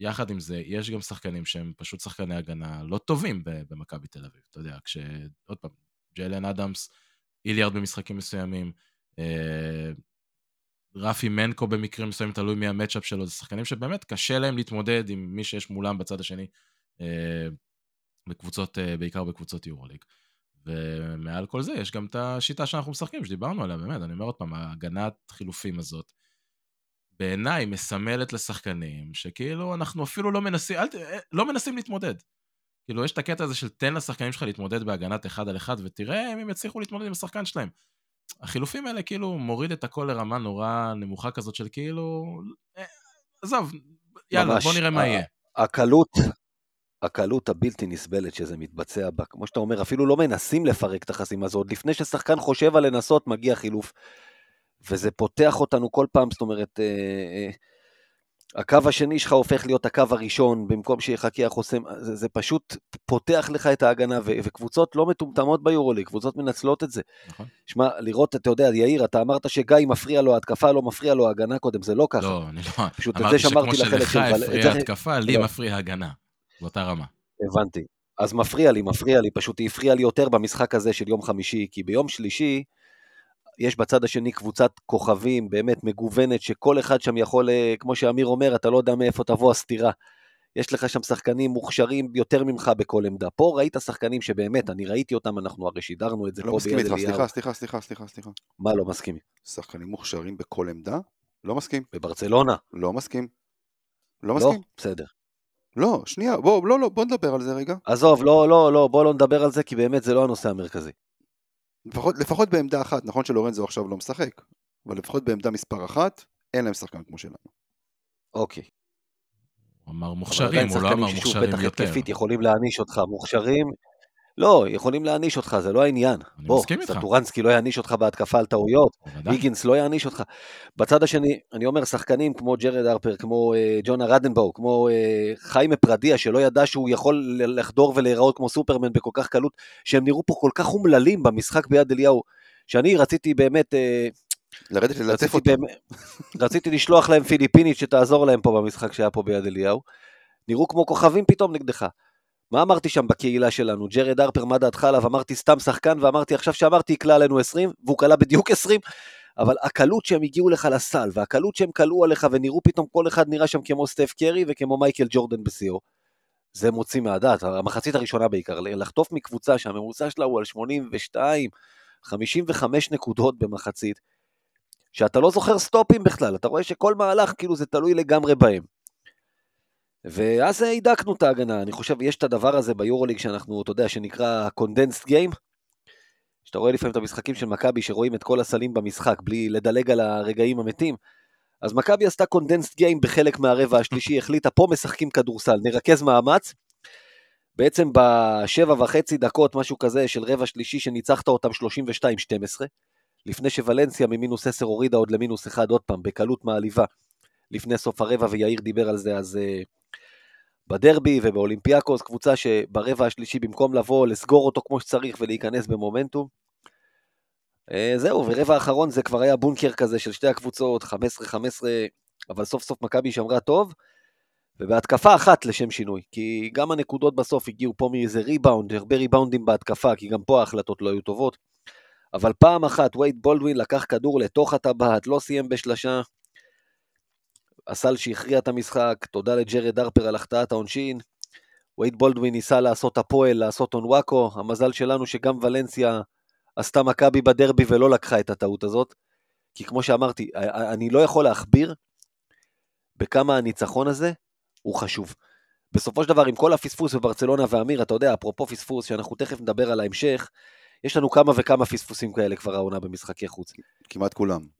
יחד עם זה, יש גם שחקנים שהם פשוט שחקני הגנה לא טובים במכבי תל אביב. אתה יודע, כש... עוד פעם, ג'יילן אדמס, איליארד במשחקים מסוימים, uh, רפי מנקו במקרים מסוימים, תלוי מי המצ'אפ שלו, זה שחקנים שבאמת קשה להם להתמודד עם מי שיש מולם בצד השני, uh, בקבוצות, uh, בעיקר בקבוצות יורוליג. ומעל כל זה יש גם את השיטה שאנחנו משחקים, שדיברנו עליה, באמת, אני אומר עוד פעם, ההגנת חילופים הזאת, בעיניי מסמלת לשחקנים שכאילו אנחנו אפילו לא מנסים, אל, לא מנסים להתמודד. כאילו, יש את הקטע הזה של תן לשחקנים שלך להתמודד בהגנת אחד על אחד, ותראה אם הם יצליחו להתמודד עם השחקן שלהם. החילופים האלה כאילו מוריד את הכל לרמה נורא נמוכה כזאת של כאילו, אה, עזוב, יאללה, ממש, בוא נראה מה יהיה. הקלות, הקלות הבלתי נסבלת שזה מתבצע בה. כמו שאתה אומר, אפילו לא מנסים לפרק את החסימה הזאת. עוד לפני ששחקן חושב על לנסות, מגיע חילוף. וזה פותח אותנו כל פעם, זאת אומרת, אה, אה, הקו השני שלך הופך להיות הקו הראשון, במקום שיחכה החוסם, זה, זה פשוט פותח לך את ההגנה, ו, וקבוצות לא מטומטמות ביורוליג, קבוצות מנצלות את זה. נכון. שמע, לראות, אתה יודע, יאיר, אתה אמרת שגיא מפריע לו ההתקפה, לא מפריע לו ההגנה קודם, זה לא ככה. לא, אני לא, פשוט אמרתי שכמו שלך הפריע ההתקפה, לי לא. מפריע ההגנה. באותה רמה. הבנתי. אז מפריע לי, מפריע לי, פשוט היא הפריעה לי יותר במשחק הזה של יום חמישי, כי ביום שלישי יש בצד השני קבוצת כוכבים באמת מגוונת, שכל אחד שם יכול, אה, כמו שאמיר אומר, אתה לא יודע מאיפה תבוא הסתירה. יש לך שם שחקנים מוכשרים יותר ממך בכל עמדה. פה ראית שחקנים שבאמת, אני ראיתי אותם, אנחנו הרי שידרנו את זה לא. לא מסכים איתך, סליחה, סליחה, סליחה, סליחה. מה לא מסכים? שחקנים מוכשרים בכל עמדה? לא מסכים. בברצלונה? לא מסכים. לא מסכים. לא? בסדר. לא, שנייה, בוא, לא, לא, בוא נדבר על זה רגע. עזוב, לא, לא, לא, בוא לא נדבר על זה, כי באמת זה לא הנושא המרכזי. לפחות, לפחות בעמדה אחת, נכון שלורנזו עכשיו לא משחק, אבל לפחות בעמדה מספר אחת, אין להם שחקן כמו שלנו. אוקיי. הוא אמר מוכשרים, הוא לא אמר מוכשרים יותר. בטח התקפית יכולים להעניש אותך, מוכשרים, לא, יכולים להעניש אותך, זה לא העניין. אני בוא, מסכים איתך. סטורנסקי לא יעניש אותך בהתקפה על טעויות, היגינס לא יעניש אותך. בצד השני, אני אומר, שחקנים כמו ג'רד הרפר, כמו uh, ג'ונה רדנבאו, כמו uh, חיימה פרדיה, שלא ידע שהוא יכול לחדור ולהיראות כמו סופרמן בכל כך קלות, שהם נראו פה כל כך אומללים במשחק ביד אליהו, שאני רציתי באמת... Uh, לרדת ללטף אותם. באמת, רציתי לשלוח להם פיליפינית שתעזור להם פה במשחק שהיה פה ביד אליהו. נראו כמו כוכבים פתאום נגדך. מה אמרתי שם בקהילה שלנו? ג'רד הרפר, מה דעתך עליו? אמרתי סתם שחקן, ואמרתי עכשיו שאמרתי יקלע עלינו 20, והוא קלע בדיוק 20, אבל הקלות שהם הגיעו לך לסל, והקלות שהם כלאו עליך, ונראו פתאום כל אחד נראה שם כמו סטף קרי וכמו מייקל ג'ורדן בשיאו. זה מוציא מהדעת, המחצית הראשונה בעיקר, לחטוף מקבוצה שהממוצע שלה הוא על 82, 55 נקודות במחצית, שאתה לא זוכר סטופים בכלל, אתה רואה שכל מהלך כאילו זה תלוי לגמרי בהם. ואז הידקנו את ההגנה, אני חושב, יש את הדבר הזה ביורוליג שאנחנו, אתה יודע, שנקרא condensed game, שאתה רואה לפעמים את המשחקים של מכבי שרואים את כל הסלים במשחק בלי לדלג על הרגעים המתים, אז מכבי עשתה condensed game בחלק מהרבע השלישי, החליטה פה משחקים כדורסל, נרכז מאמץ, בעצם בשבע וחצי דקות, משהו כזה, של רבע שלישי שניצחת אותם 32-12, לפני שוולנסיה ממינוס 10 הורידה עוד למינוס 1 עוד פעם, בקלות מעליבה, לפני סוף הרבע, ויאיר דיבר על זה, אז... Uh, בדרבי ובאולימפיאקוס, קבוצה שברבע השלישי במקום לבוא, לסגור אותו כמו שצריך ולהיכנס במומנטום. אה, זהו, ורבע האחרון זה כבר היה בונקר כזה של שתי הקבוצות, 15-15, אבל סוף סוף מכבי שמרה טוב, ובהתקפה אחת לשם שינוי, כי גם הנקודות בסוף הגיעו פה מאיזה ריבאונד, הרבה ריבאונדים בהתקפה, כי גם פה ההחלטות לא היו טובות, אבל פעם אחת וייד בולדווין לקח כדור לתוך הטבעת, לא סיים בשלשה, הסל שהכריע את המשחק, תודה לג'רד הרפר על החטאת העונשין. וייד בולדווין ניסה לעשות הפועל, לעשות אונוואקו, המזל שלנו שגם ולנסיה עשתה מכבי בדרבי ולא לקחה את הטעות הזאת. כי כמו שאמרתי, אני לא יכול להכביר בכמה הניצחון הזה הוא חשוב. בסופו של דבר, עם כל הפספוס בברצלונה ואמיר, אתה יודע, אפרופו פספוס, שאנחנו תכף נדבר על ההמשך, יש לנו כמה וכמה פספוסים כאלה כבר העונה במשחקי חוץ. כמעט כולם.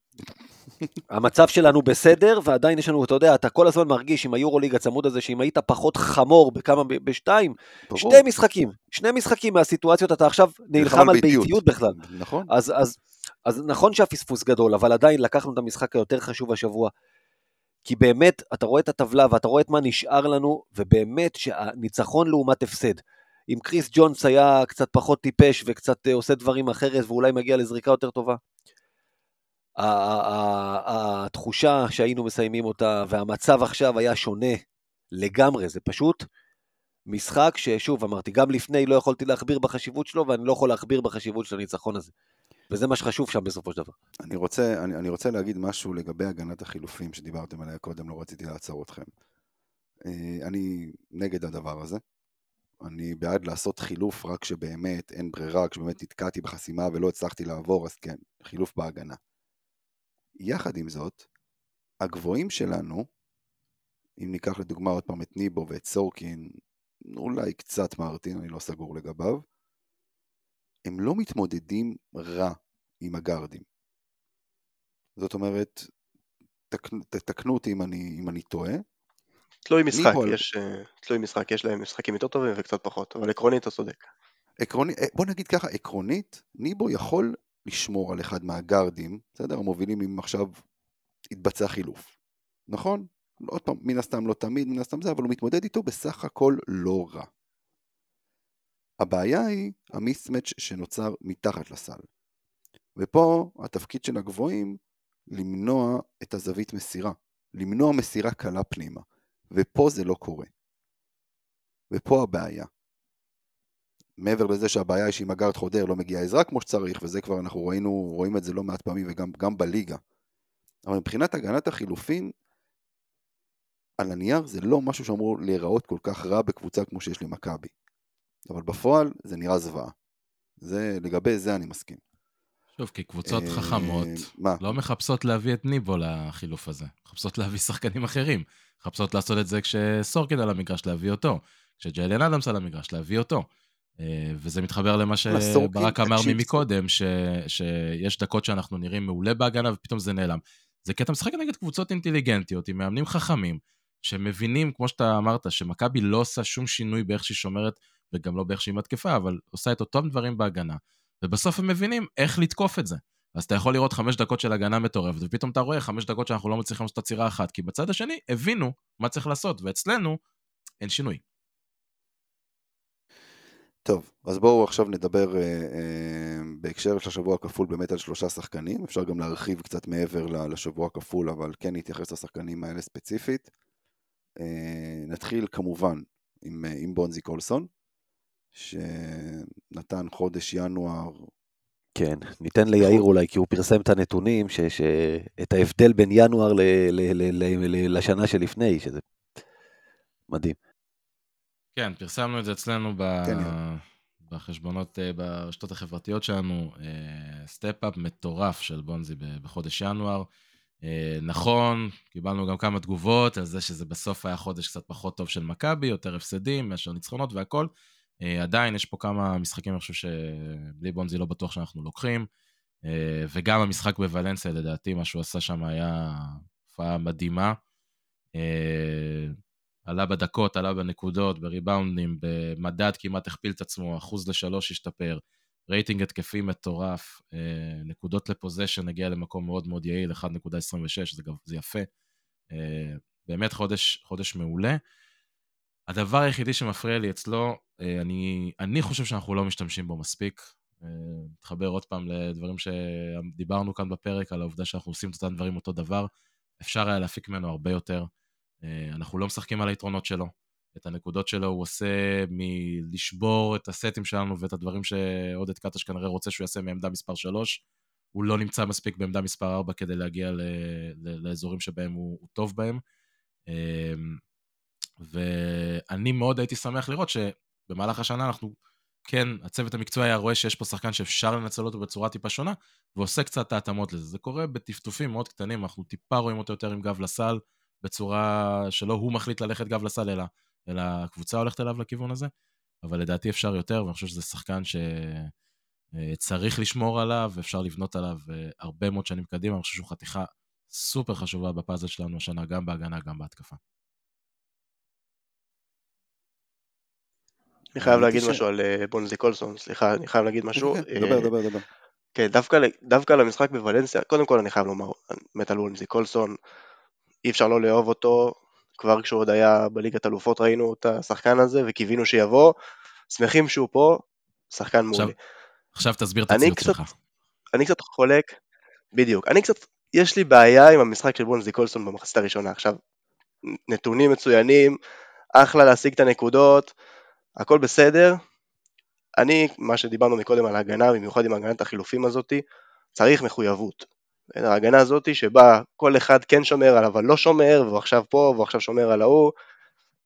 המצב שלנו בסדר, ועדיין יש לנו, אתה יודע, אתה כל הזמן מרגיש עם היורוליג הצמוד הזה, שאם היית פחות חמור בכמה, בשתיים, ברור. שני משחקים, שני משחקים מהסיטואציות, אתה עכשיו נלחם על ביתיות בכלל. נכון. אז, אז, אז נכון שהפספוס גדול, אבל עדיין לקחנו את המשחק היותר חשוב השבוע. כי באמת, אתה רואה את הטבלה ואתה רואה את מה נשאר לנו, ובאמת שהניצחון לעומת הפסד. אם קריס ג'ונס היה קצת פחות טיפש וקצת אה, עושה דברים אחרת ואולי מגיע לזריקה יותר טובה, התחושה שהיינו מסיימים אותה והמצב עכשיו היה שונה לגמרי, זה פשוט משחק ששוב אמרתי, גם לפני לא יכולתי להכביר בחשיבות שלו ואני לא יכול להכביר בחשיבות של הניצחון הזה. וזה מה שחשוב שם בסופו של דבר. אני רוצה, אני, אני רוצה להגיד משהו לגבי הגנת החילופים שדיברתם עליה קודם, לא רציתי לעצור אתכם. אה, אני נגד הדבר הזה. אני בעד לעשות חילוף רק כשבאמת אין ברירה, כשבאמת נתקעתי בחסימה ולא הצלחתי לעבור, אז כן, חילוף בהגנה. יחד עם זאת, הגבוהים שלנו, אם ניקח לדוגמה עוד פעם את ניבו ואת סורקין, אולי קצת מרטין, אני לא סגור לגביו, הם לא מתמודדים רע עם הגארדים. זאת אומרת, תקנו, תתקנו אותי אם אני, אם אני טועה, תלוי משחק, ניבו יש, אה, תלוי משחק, יש להם משחקים יותר טובים וקצת פחות, אבל עקרונית אתה צודק. עקרוני, אה, בוא נגיד ככה, עקרונית, ניבו יכול לשמור על אחד מהגארדים, בסדר? המובילים אם עכשיו יתבצע חילוף. נכון? עוד פעם, מן הסתם לא תמיד, מן הסתם זה, אבל הוא מתמודד איתו בסך הכל לא רע. הבעיה היא המיסמץ' שנוצר מתחת לסל. ופה התפקיד של הגבוהים למנוע את הזווית מסירה, למנוע מסירה קלה פנימה, ופה זה לא קורה. ופה הבעיה. מעבר לזה שהבעיה היא שאם הגארד חודר לא מגיע עזרה כמו שצריך, וזה כבר אנחנו ראינו, רואים את זה לא מעט פעמים וגם גם בליגה. אבל מבחינת הגנת החילופין, על הנייר זה לא משהו שאמור להיראות כל כך רע בקבוצה כמו שיש למכבי. אבל בפועל זה נראה זוועה. זה, לגבי זה אני מסכים. שוב, כי קבוצות אה, חכמות מה? לא מחפשות להביא את ניבו לחילוף הזה. מחפשות להביא שחקנים אחרים. מחפשות לעשות את זה כשסורקין על המגרש, להביא אותו. כשג'יילן אדמס על המגרש, להביא אותו. אה, וזה מתחבר למה שברק אמר ממקודם, ש, שיש דקות שאנחנו נראים מעולה בהגנה ופתאום זה נעלם. זה כי אתה משחק נגד קבוצות אינטליגנטיות, עם מאמנים חכמים, שמבינים, כמו שאתה אמרת, שמכבי לא עושה שום שינוי באיך שהיא שומרת, וגם לא באיך שהיא מתקפה, אבל עושה את אותם דברים בהגנה. ובסוף הם מבינים איך לתקוף את זה. אז אתה יכול לראות חמש דקות של הגנה מטורפת, ופתאום אתה רואה חמש דקות שאנחנו לא מצליחים לעשות עצירה אחת, כי בצד השני הבינו מה צריך לעשות, ואצלנו אין שינוי. טוב, אז בואו עכשיו נדבר אה, אה, בהקשר של השבוע הכפול באמת על שלושה שחקנים, אפשר גם להרחיב קצת מעבר לשבוע הכפול, אבל כן נתייחס לשחקנים האלה ספציפית. אה, נתחיל כמובן עם, אה, עם בונזי קולסון, שנתן חודש ינואר, כן, ניתן ליאיר אולי, כי הוא פרסם את הנתונים, ש, ש, את ההבדל בין ינואר ל, ל, ל, ל, ל, לשנה שלפני, שזה מדהים. כן, פרסמנו את זה אצלנו ב... כן. בחשבונות, אה, ברשתות החברתיות שלנו, step-up מטורף של בונזי בחודש ינואר. אה, נכון, קיבלנו גם כמה תגובות על זה שזה בסוף היה חודש קצת פחות טוב של מכבי, יותר הפסדים מאשר ניצחונות והכל. אה, עדיין יש פה כמה משחקים, אני חושב שבלי בונזי לא בטוח שאנחנו לוקחים. אה, וגם המשחק בוולנסיה, לדעתי, מה שהוא עשה שם היה הופעה מדהימה. עלה בדקות, עלה בנקודות, בריבאונדים, במדד כמעט הכפיל את עצמו, אחוז לשלוש השתפר, רייטינג התקפי מטורף, אה, נקודות לפוזיישן הגיע למקום מאוד מאוד יעיל, 1.26, זה, זה יפה. אה, באמת חודש, חודש מעולה. הדבר היחידי שמפריע לי אצלו, אה, אני, אני חושב שאנחנו לא משתמשים בו מספיק. מתחבר עוד פעם לדברים שדיברנו כאן בפרק, על העובדה שאנחנו עושים את אותם דברים אותו דבר. אפשר היה להפיק ממנו הרבה יותר. אה, אנחנו לא משחקים על היתרונות שלו. את הנקודות שלו הוא עושה מלשבור את הסטים שלנו ואת הדברים שעודד קטש כנראה רוצה שהוא יעשה מעמדה מספר 3. הוא לא נמצא מספיק בעמדה מספר 4 כדי להגיע ל- ל- לאזורים שבהם הוא, הוא טוב בהם. אה, ואני מאוד הייתי שמח לראות שבמהלך השנה אנחנו, כן, הצוות המקצועי היה רואה שיש פה שחקן שאפשר לנצל אותו בצורה טיפה שונה, ועושה קצת ההתאמות לזה. זה קורה בטפטופים מאוד קטנים, אנחנו טיפה רואים אותו יותר עם גב לסל, בצורה שלא הוא מחליט ללכת גב לסל, אלא, אלא הקבוצה הולכת אליו לכיוון הזה. אבל לדעתי אפשר יותר, ואני חושב שזה שחקן ש... אה, צריך לשמור עליו, אפשר לבנות עליו אה, הרבה מאוד שנים קדימה, אני חושב שהוא חתיכה סופר חשובה בפאזל שלנו השנה, גם בהגנה, גם בהתקפה. אני חייב להגיד משהו על אה, בונזי קולסון, סליחה, אני חייב להגיד משהו. דבר, דבר, דבר. כן, דווקא, למשחק בוולנסיה, קודם כל אני חייב לומר, מת על וולמזי קולסון, אי אפשר לא לאהוב אותו, כבר כשהוא עוד היה בליגת אלופות ראינו את השחקן הזה וקיווינו שיבוא, שמחים שהוא פה, שחקן מעולה. עכשיו תסביר את הציוץ שלך. אני קצת חולק, בדיוק, אני קצת, יש לי בעיה עם המשחק של בונזי קולסון במחצית הראשונה, עכשיו, נתונים מצוינים, אחלה להשיג את הנקודות, הכל בסדר, אני, מה שדיברנו מקודם על ההגנה, במיוחד עם הגנת החילופים הזאתי, צריך מחויבות. ההגנה הזאתי שבה כל אחד כן שומר על אבל לא שומר, והוא עכשיו פה, והוא עכשיו שומר על ההוא,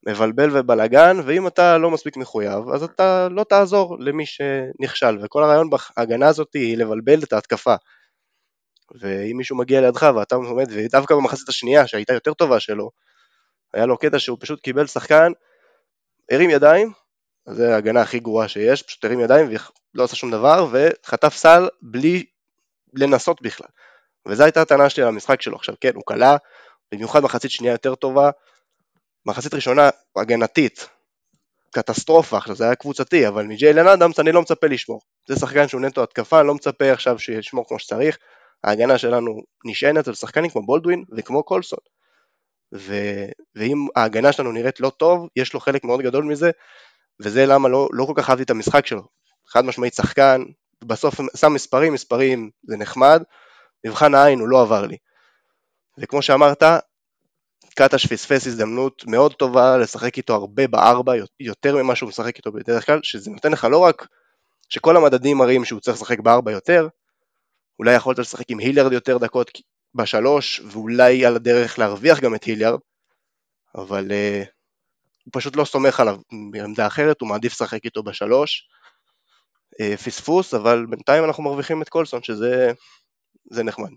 מבלבל ובלאגן, ואם אתה לא מספיק מחויב, אז אתה לא תעזור למי שנכשל, וכל הרעיון בהגנה הזאתי היא לבלבל את ההתקפה. ואם מישהו מגיע לידך ואתה עומד, ודווקא במחצית השנייה, שהייתה יותר טובה שלו, היה לו קטע שהוא פשוט קיבל שחקן, הרים ידיים, זו ההגנה הכי גרועה שיש, פשוט הרים ידיים ולא עשה שום דבר, וחטף סל בלי לנסות בכלל. וזו הייתה הטענה שלי על המשחק שלו. עכשיו כן, הוא קלע, במיוחד מחצית שנייה יותר טובה, מחצית ראשונה הגנתית, קטסטרופה, עכשיו זה היה קבוצתי, אבל מג'יילן אדמס אני לא מצפה לשמור. זה שחקן שהוא נטו התקפה, אני לא מצפה עכשיו שישמור כמו שצריך. ההגנה שלנו נשענת על שחקנים כמו בולדווין וכמו קולסון. ו... ואם ההגנה שלנו נראית לא טוב, יש לו חלק מאוד גדול מזה, וזה למה לא, לא כל כך אהבתי את המשחק שלו. חד משמעית שחקן, בסוף שם מספרים, מספרים זה נחמד, מבחן העין הוא לא עבר לי. וכמו שאמרת, קטש פספס הזדמנות מאוד טובה לשחק איתו הרבה בארבע, יותר ממה שהוא משחק איתו בדרך כלל, שזה נותן לך לא רק שכל המדדים מראים שהוא צריך לשחק בארבע יותר, אולי יכולת לשחק עם היליארד יותר דקות בשלוש, ואולי על הדרך להרוויח גם את היליארד, אבל uh, הוא פשוט לא סומך עליו בעמדה אחרת, הוא מעדיף לשחק איתו בשלוש. Uh, פספוס, אבל בינתיים אנחנו מרוויחים את קולסון, שזה זה נחמד.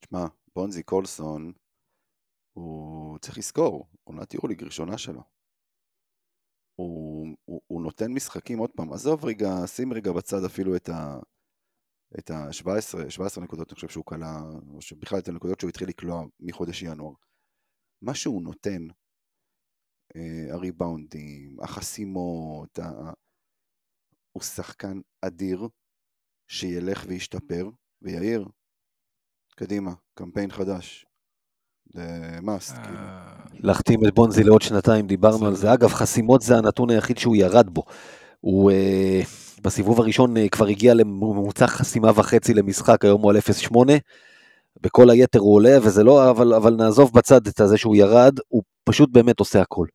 תשמע, בונזי קולסון, הוא צריך לזכור, עונת יורוליג ראשונה שלו. הוא, הוא, הוא נותן משחקים, עוד פעם, עזוב רגע, שים רגע בצד אפילו את ה... את ה-17, 17 נקודות, אני חושב שהוא קלע, או שבכלל את הנקודות שהוא התחיל לקלוע מחודש ינואר. מה שהוא נותן, אה, הריבאונדים, החסימות, ה... הוא שחקן אדיר שילך וישתפר, ויאיר, קדימה, קמפיין חדש. זה must, כאילו. אה, להחתים את בונזי לעוד שנתיים, דיברנו על זה. אגב, חסימות זה הנתון היחיד שהוא ירד בו. הוא אה, בסיבוב הראשון אה, כבר הגיע לממוצע חסימה וחצי למשחק, היום הוא על 0.8. בכל היתר הוא עולה, וזה לא, אבל, אבל נעזוב בצד את זה שהוא ירד, הוא פשוט באמת עושה הכל.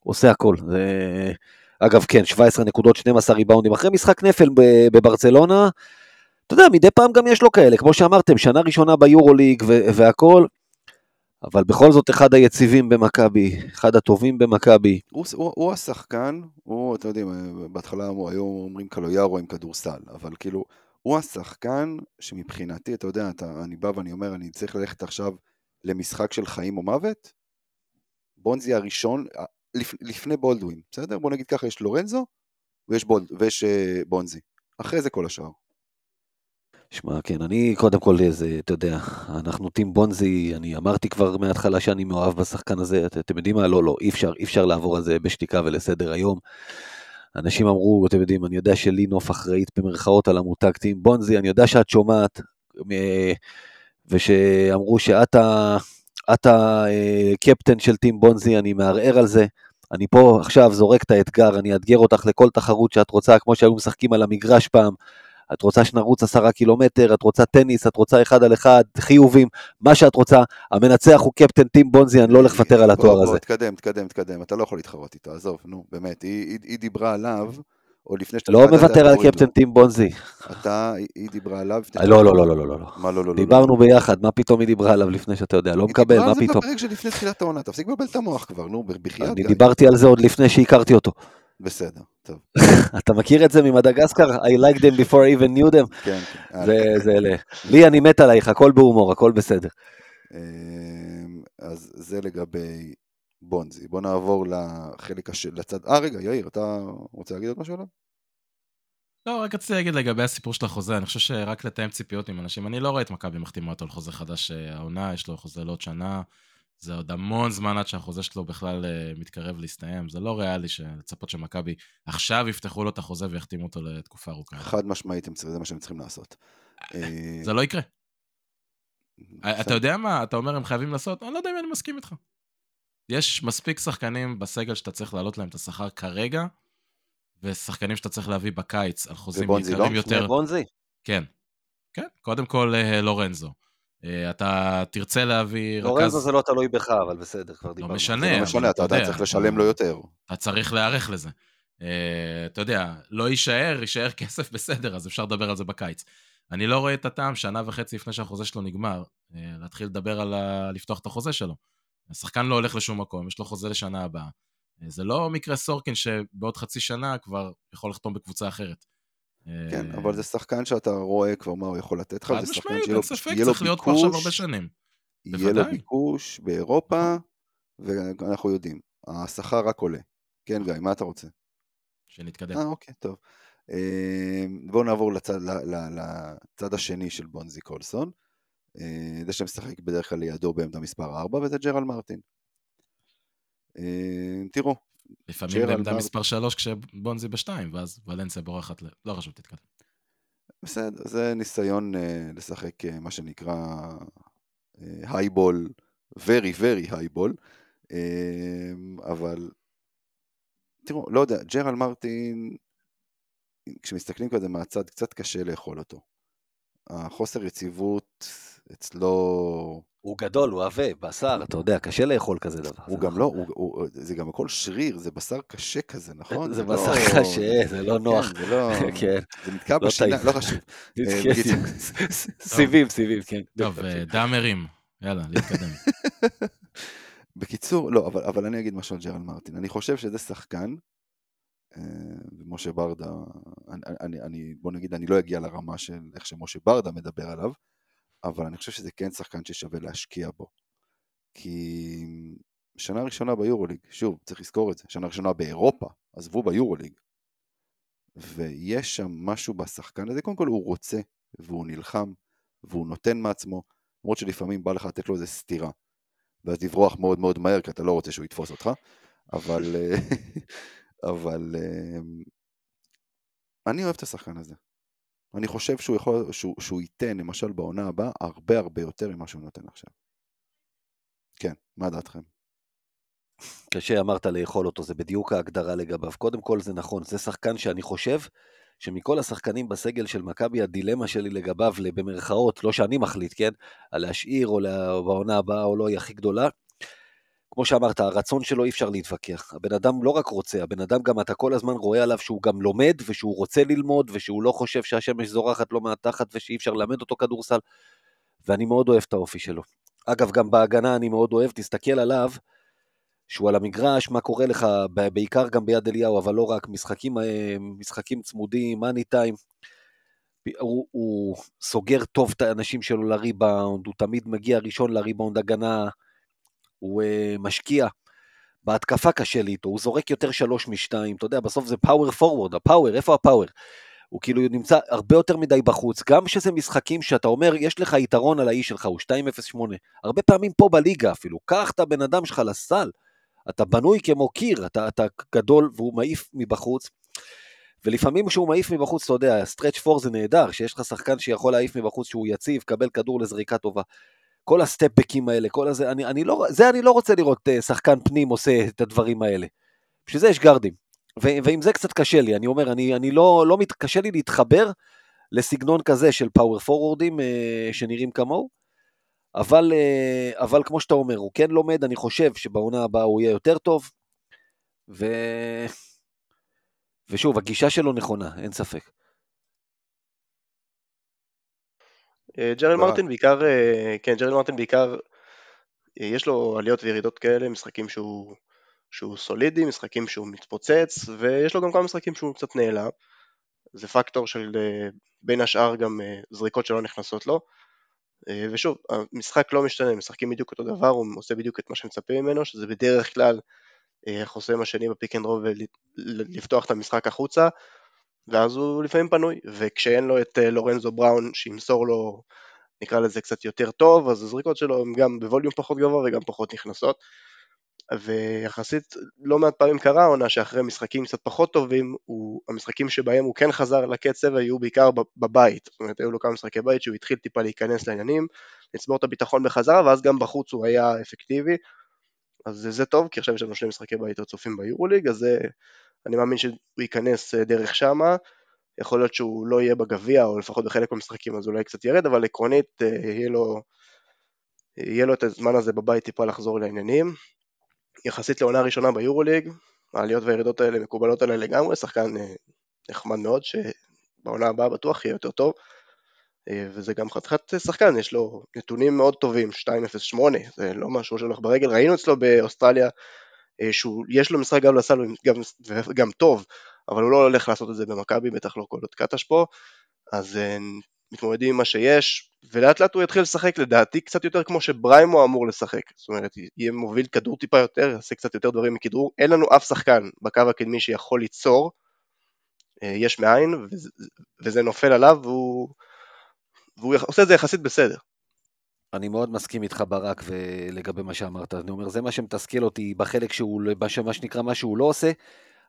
עושה הכל. זה... אגב, כן, 17 נקודות, 12 ריבאונדים. אחרי משחק נפל בברצלונה, אתה יודע, מדי פעם גם יש לו כאלה, כמו שאמרתם, שנה ראשונה ביורוליג והכל, אבל בכל זאת אחד היציבים במכבי, אחד הטובים במכבי. הוא, הוא, הוא השחקן, הוא, אתה יודע, בהתחלה היו אומרים קלויארו עם כדורסל, אבל כאילו, הוא השחקן שמבחינתי, אתה יודע, אתה, אני בא ואני אומר, אני צריך ללכת עכשיו למשחק של חיים או מוות, בונזי הראשון, לפ, לפני בולדווין, בסדר? בוא נגיד ככה, יש לורנזו ויש, בולד, ויש uh, בונזי. אחרי זה כל השאר. שמע, כן, אני קודם כל, זה, אתה יודע, אנחנו טים בונזי, אני אמרתי כבר מההתחלה שאני מאוהב בשחקן הזה, את, אתם יודעים מה? לא, לא, אי אפשר, אי אפשר לעבור על זה בשתיקה ולסדר היום. אנשים אמרו, אתם יודעים, אני יודע שלינוף אחראית במרכאות על המותג טים בונזי, אני יודע שאת שומעת, ושאמרו שאת הקפטן של טים בונזי, אני מערער על זה. אני פה עכשיו זורק את האתגר, אני אאתגר אותך לכל תחרות שאת רוצה, כמו שהיו משחקים על המגרש פעם. את רוצה שנרוץ עשרה קילומטר, את רוצה טניס, את רוצה אחד על אחד, חיובים, מה שאת רוצה. המנצח הוא קפטן טים בונזי, אני לא הולך לוותר על התואר הזה. תקדם, תקדם, תקדם, אתה לא יכול להתחרות איתו, עזוב, נו, באמת, היא, דיברה עליו, או לפני שאתה... לא מוותר על קפטן טים בונזי. אתה, היא דיברה עליו... לא, לא, לא, לא, לא, לא. מה לא, לא, לא? דיברנו ביחד, מה פתאום היא דיברה עליו לפני שאתה יודע, לא מקבל, מה פתאום? היא דיברה על זה בפרק שלפני תחילת העונה, תפסיק לבלבל את המוח כבר, נו, בחייאת. אני דיברתי על זה עוד לפני שהכרתי אותו. בסדר, טוב. אתה מכיר את זה ממדגסקר? I like them before I even knew them? כן, כן. זה, זה אלה. לי אני מת עלייך, הכל בהומור, הכל בסדר. אז זה לגבי בונזי. בוא נעבור לחלק השל... לצד... אה, רגע, יאיר, אתה רוצה להגיד עוד משהו עליו? לא, רק רציתי להגיד לגבי הסיפור של החוזה, אני חושב שרק לתאם ציפיות עם אנשים. אני לא רואה את מכבי מחתימה אותו על חוזה חדש אה, העונה, יש לו חוזה לעוד שנה. זה עוד המון זמן עד שהחוזה שלו בכלל אה, מתקרב להסתיים. זה לא ריאלי לצפות שמכבי עכשיו יפתחו לו את החוזה ויחתימו אותו לתקופה ארוכה. חד משמעית, זה מה שהם צריכים לעשות. אה, זה לא יקרה. אתה בסדר. יודע מה, אתה אומר הם חייבים לעשות? אני לא יודע אם אני מסכים איתך. יש מספיק שחקנים בסגל שאתה צריך להעלות להם את השכר כרגע, ושחקנים שאתה צריך להביא בקיץ על חוזים ובונזי יקרים לא? יותר. בונזי. כן. כן, קודם כל אה, לורנזו. אה, אתה תרצה להביא לורנזו רכז, זה לא תלוי בך, אבל בסדר, כבר לא דיברנו. משנה. זה לא משנה, אתה אתה עדיין יודע, צריך לשלם לו יותר. אתה צריך להיערך לזה. אה, אתה יודע, לא יישאר, יישאר כסף בסדר, אז אפשר לדבר על זה בקיץ. אני לא רואה את הטעם שנה וחצי לפני שהחוזה שלו נגמר, אה, להתחיל לדבר על ה... לפתוח את החוזה שלו. השחקן לא הולך לשום מקום, יש לו חוזה לשנה הבאה. אה, זה לא מקרה סורקין שבעוד חצי שנה כבר יכול לחתום בקבוצה אחרת. אה, כן, אבל זה שחקן שאתה רואה כבר מה הוא יכול לתת לך, חד זה שחקן משמעית, שיהיה אין לו ספק, יהיה לו צריך להיות פה עכשיו הרבה ביקוש, שנים. יהיה לו. ביקוש באירופה, ואנחנו יודעים, השכר רק עולה. כן, גיא, מה אתה רוצה? שנתקדם. אה, אוקיי, טוב. אה, בואו נעבור לצד, לצד השני של בונזי קולסון. אה, זה שמשחק בדרך כלל לידו בעמדה מספר 4, וזה ג'רל מרטין. אה, תראו, לפעמים בעמדה. מספר 3 כשבונזי בשתיים, ואז ולנסיה בורחת ל... לא חשוב, תתקדם. בסדר, זה ניסיון אה, לשחק אה, מה שנקרא הייבול, very very הייבול, אבל תראו, לא יודע, ג'רל מרטין, כשמסתכלים כזה מהצד, קצת קשה לאכול אותו. החוסר יציבות אצלו, הוא גדול, הוא עבה, בשר, אתה יודע, קשה לאכול כזה דבר. הוא גם. לא, הוא, הוא, זה גם הכל שריר, זה בשר קשה כזה, נכון? זה לא- בשר קשה, זה לא נוח. כן, זה לא... כן. זה נתקע לא בשיניים, טעים. לא חשוב. כן, בקיצור. סיבים, סיבים, כן. טוב, אה, דאמרים, יאללה, להתקדם. בקיצור, לא, אבל, אבל אני אגיד משהו על ג'רל מרטין. אני חושב שזה שחקן, אה, ומשה ברדה, אני, אני, אני, בוא נגיד, אני לא אגיע לרמה של איך שמשה ברדה מדבר עליו, אבל אני חושב שזה כן שחקן ששווה להשקיע בו. כי שנה ראשונה ביורוליג, שוב, צריך לזכור את זה, שנה ראשונה באירופה, עזבו ביורוליג, ויש שם משהו בשחקן הזה, קודם כל הוא רוצה, והוא נלחם, והוא נותן מעצמו, למרות שלפעמים בא לך לתת לו איזה סטירה. ואז לברוח מאוד מאוד מהר, כי אתה לא רוצה שהוא יתפוס אותך, אבל, אבל אה, אני אוהב את השחקן הזה. אני חושב שהוא, יכול, שהוא, שהוא ייתן, למשל בעונה הבאה, הרבה הרבה יותר ממה שהוא נותן עכשיו. כן, מה דעתכם? קשה אמרת לאכול אותו, זה בדיוק ההגדרה לגביו. קודם כל זה נכון, זה שחקן שאני חושב שמכל השחקנים בסגל של מכבי, הדילמה שלי לגביו, במרכאות, לא שאני מחליט, כן? על להשאיר או לה- בעונה הבאה או לא, היא הכי גדולה. כמו שאמרת, הרצון שלו אי אפשר להתווכח. הבן אדם לא רק רוצה, הבן אדם גם, אתה כל הזמן רואה עליו שהוא גם לומד, ושהוא רוצה ללמוד, ושהוא לא חושב שהשמש זורחת לו מהתחת, ושאי אפשר ללמד אותו כדורסל, ואני מאוד אוהב את האופי שלו. אגב, גם בהגנה אני מאוד אוהב, תסתכל עליו, שהוא על המגרש, מה קורה לך, בעיקר גם ביד אליהו, אבל לא רק, משחקים, אה, משחקים צמודים, מאני טיים. הוא, הוא סוגר טוב את האנשים שלו לריבאונד, הוא תמיד מגיע ראשון לריבאונד הגנה, הוא uh, משקיע. בהתקפה קשה לי איתו, הוא זורק יותר שלוש משתיים, אתה יודע, בסוף זה פאוור פורוורד, הפאוור, איפה הפאוור? הוא כאילו נמצא הרבה יותר מדי בחוץ, גם שזה משחקים שאתה אומר, יש לך יתרון על האיש שלך, הוא 2-0-8, הרבה פעמים פה בליגה אפילו, קח את הבן אדם שלך לסל, אתה בנוי כמו קיר, אתה, אתה גדול והוא מעיף מבחוץ, ולפעמים כשהוא מעיף מבחוץ, אתה יודע, סטרץ' פור זה נהדר, שיש לך שחקן שיכול להעיף מבחוץ שהוא יציב, קבל כדור לזריקה טובה. כל הסטפבקים האלה, כל הזה, אני, אני לא, זה אני לא רוצה לראות uh, שחקן פנים עושה את הדברים האלה. בשביל זה יש גרדים. ו- ועם זה קצת קשה לי, אני אומר, אני, אני לא, לא מת, קשה לי להתחבר לסגנון כזה של פאוור פורוורדים uh, שנראים כמוהו, אבל, uh, אבל כמו שאתה אומר, הוא כן לומד, אני חושב שבעונה הבאה הוא יהיה יותר טוב, ו... ושוב, הגישה שלו נכונה, אין ספק. אה, ג'רל ברק. מרטין בעיקר, אה, כן, ג'רל מרטין בעיקר, אה, יש לו עליות וירידות כאלה, משחקים שהוא, שהוא סולידי, משחקים שהוא מתפוצץ, ויש לו גם כמה משחקים שהוא קצת נעלם. זה פקטור של אה, בין השאר גם אה, זריקות שלא נכנסות לו. אה, ושוב, המשחק לא משתנה, הם משחקים בדיוק אותו דבר, הוא עושה בדיוק את מה שמצפים ממנו, שזה בדרך כלל אה, החוסם השני ב pick and roll ולפתוח את המשחק החוצה. ואז הוא לפעמים פנוי, וכשאין לו את אה, לורנזו בראון שימסור לו, נקרא לזה קצת יותר טוב, אז הזריקות שלו הן גם בווליום פחות גבוה וגם פחות נכנסות. ויחסית לא מעט פעמים קרה עונה שאחרי משחקים קצת פחות טובים, הוא, המשחקים שבהם הוא כן חזר לקצב היו בעיקר בבית, זאת אומרת היו לו כמה משחקי בית שהוא התחיל טיפה להיכנס לעניינים, לצבור את הביטחון בחזרה ואז גם בחוץ הוא היה אפקטיבי, אז זה טוב כי עכשיו יש לנו שני משחקי בית רצופים ביורוליג, אז זה, אני מאמין שהוא ייכנס אה, דרך שמה, יכול להיות שהוא לא יהיה בגביע או לפחות בחלק מהמשחקים אז אולי קצת ירד, אבל עקרונית אה, יהיה לו, יהיה לו את הזמן הזה בבית טיפה לחזור לעניינים. יחסית לעונה ראשונה ביורוליג, העליות והירידות האלה מקובלות עליי לגמרי, שחקן אה, נחמד מאוד, שבעונה הבאה בטוח יהיה יותר טוב, וזה גם חתיכת שחקן, יש לו נתונים מאוד טובים, 2.08, זה לא משהו שהולך ברגל, ראינו אצלו באוסטרליה, אה, שיש לו משחק גם לסל גם, גם טוב, אבל הוא לא הולך לעשות את זה במכבי, בטח לא כל עוד קטש פה, אז מתמודדים עם מה שיש, ולאט לאט הוא יתחיל לשחק לדעתי קצת יותר כמו שבריימו אמור לשחק, זאת אומרת יהיה מוביל כדור טיפה יותר, יעשה קצת יותר דברים מכדרור, אין לנו אף שחקן בקו הקדמי שיכול ליצור, אה, יש מאין, וזה, וזה נופל עליו, והוא, והוא עושה את זה יחסית בסדר. אני מאוד מסכים איתך ברק לגבי מה שאמרת, אני אומר זה מה שמתסכל אותי בחלק שהוא, מה שנקרא מה שהוא לא עושה,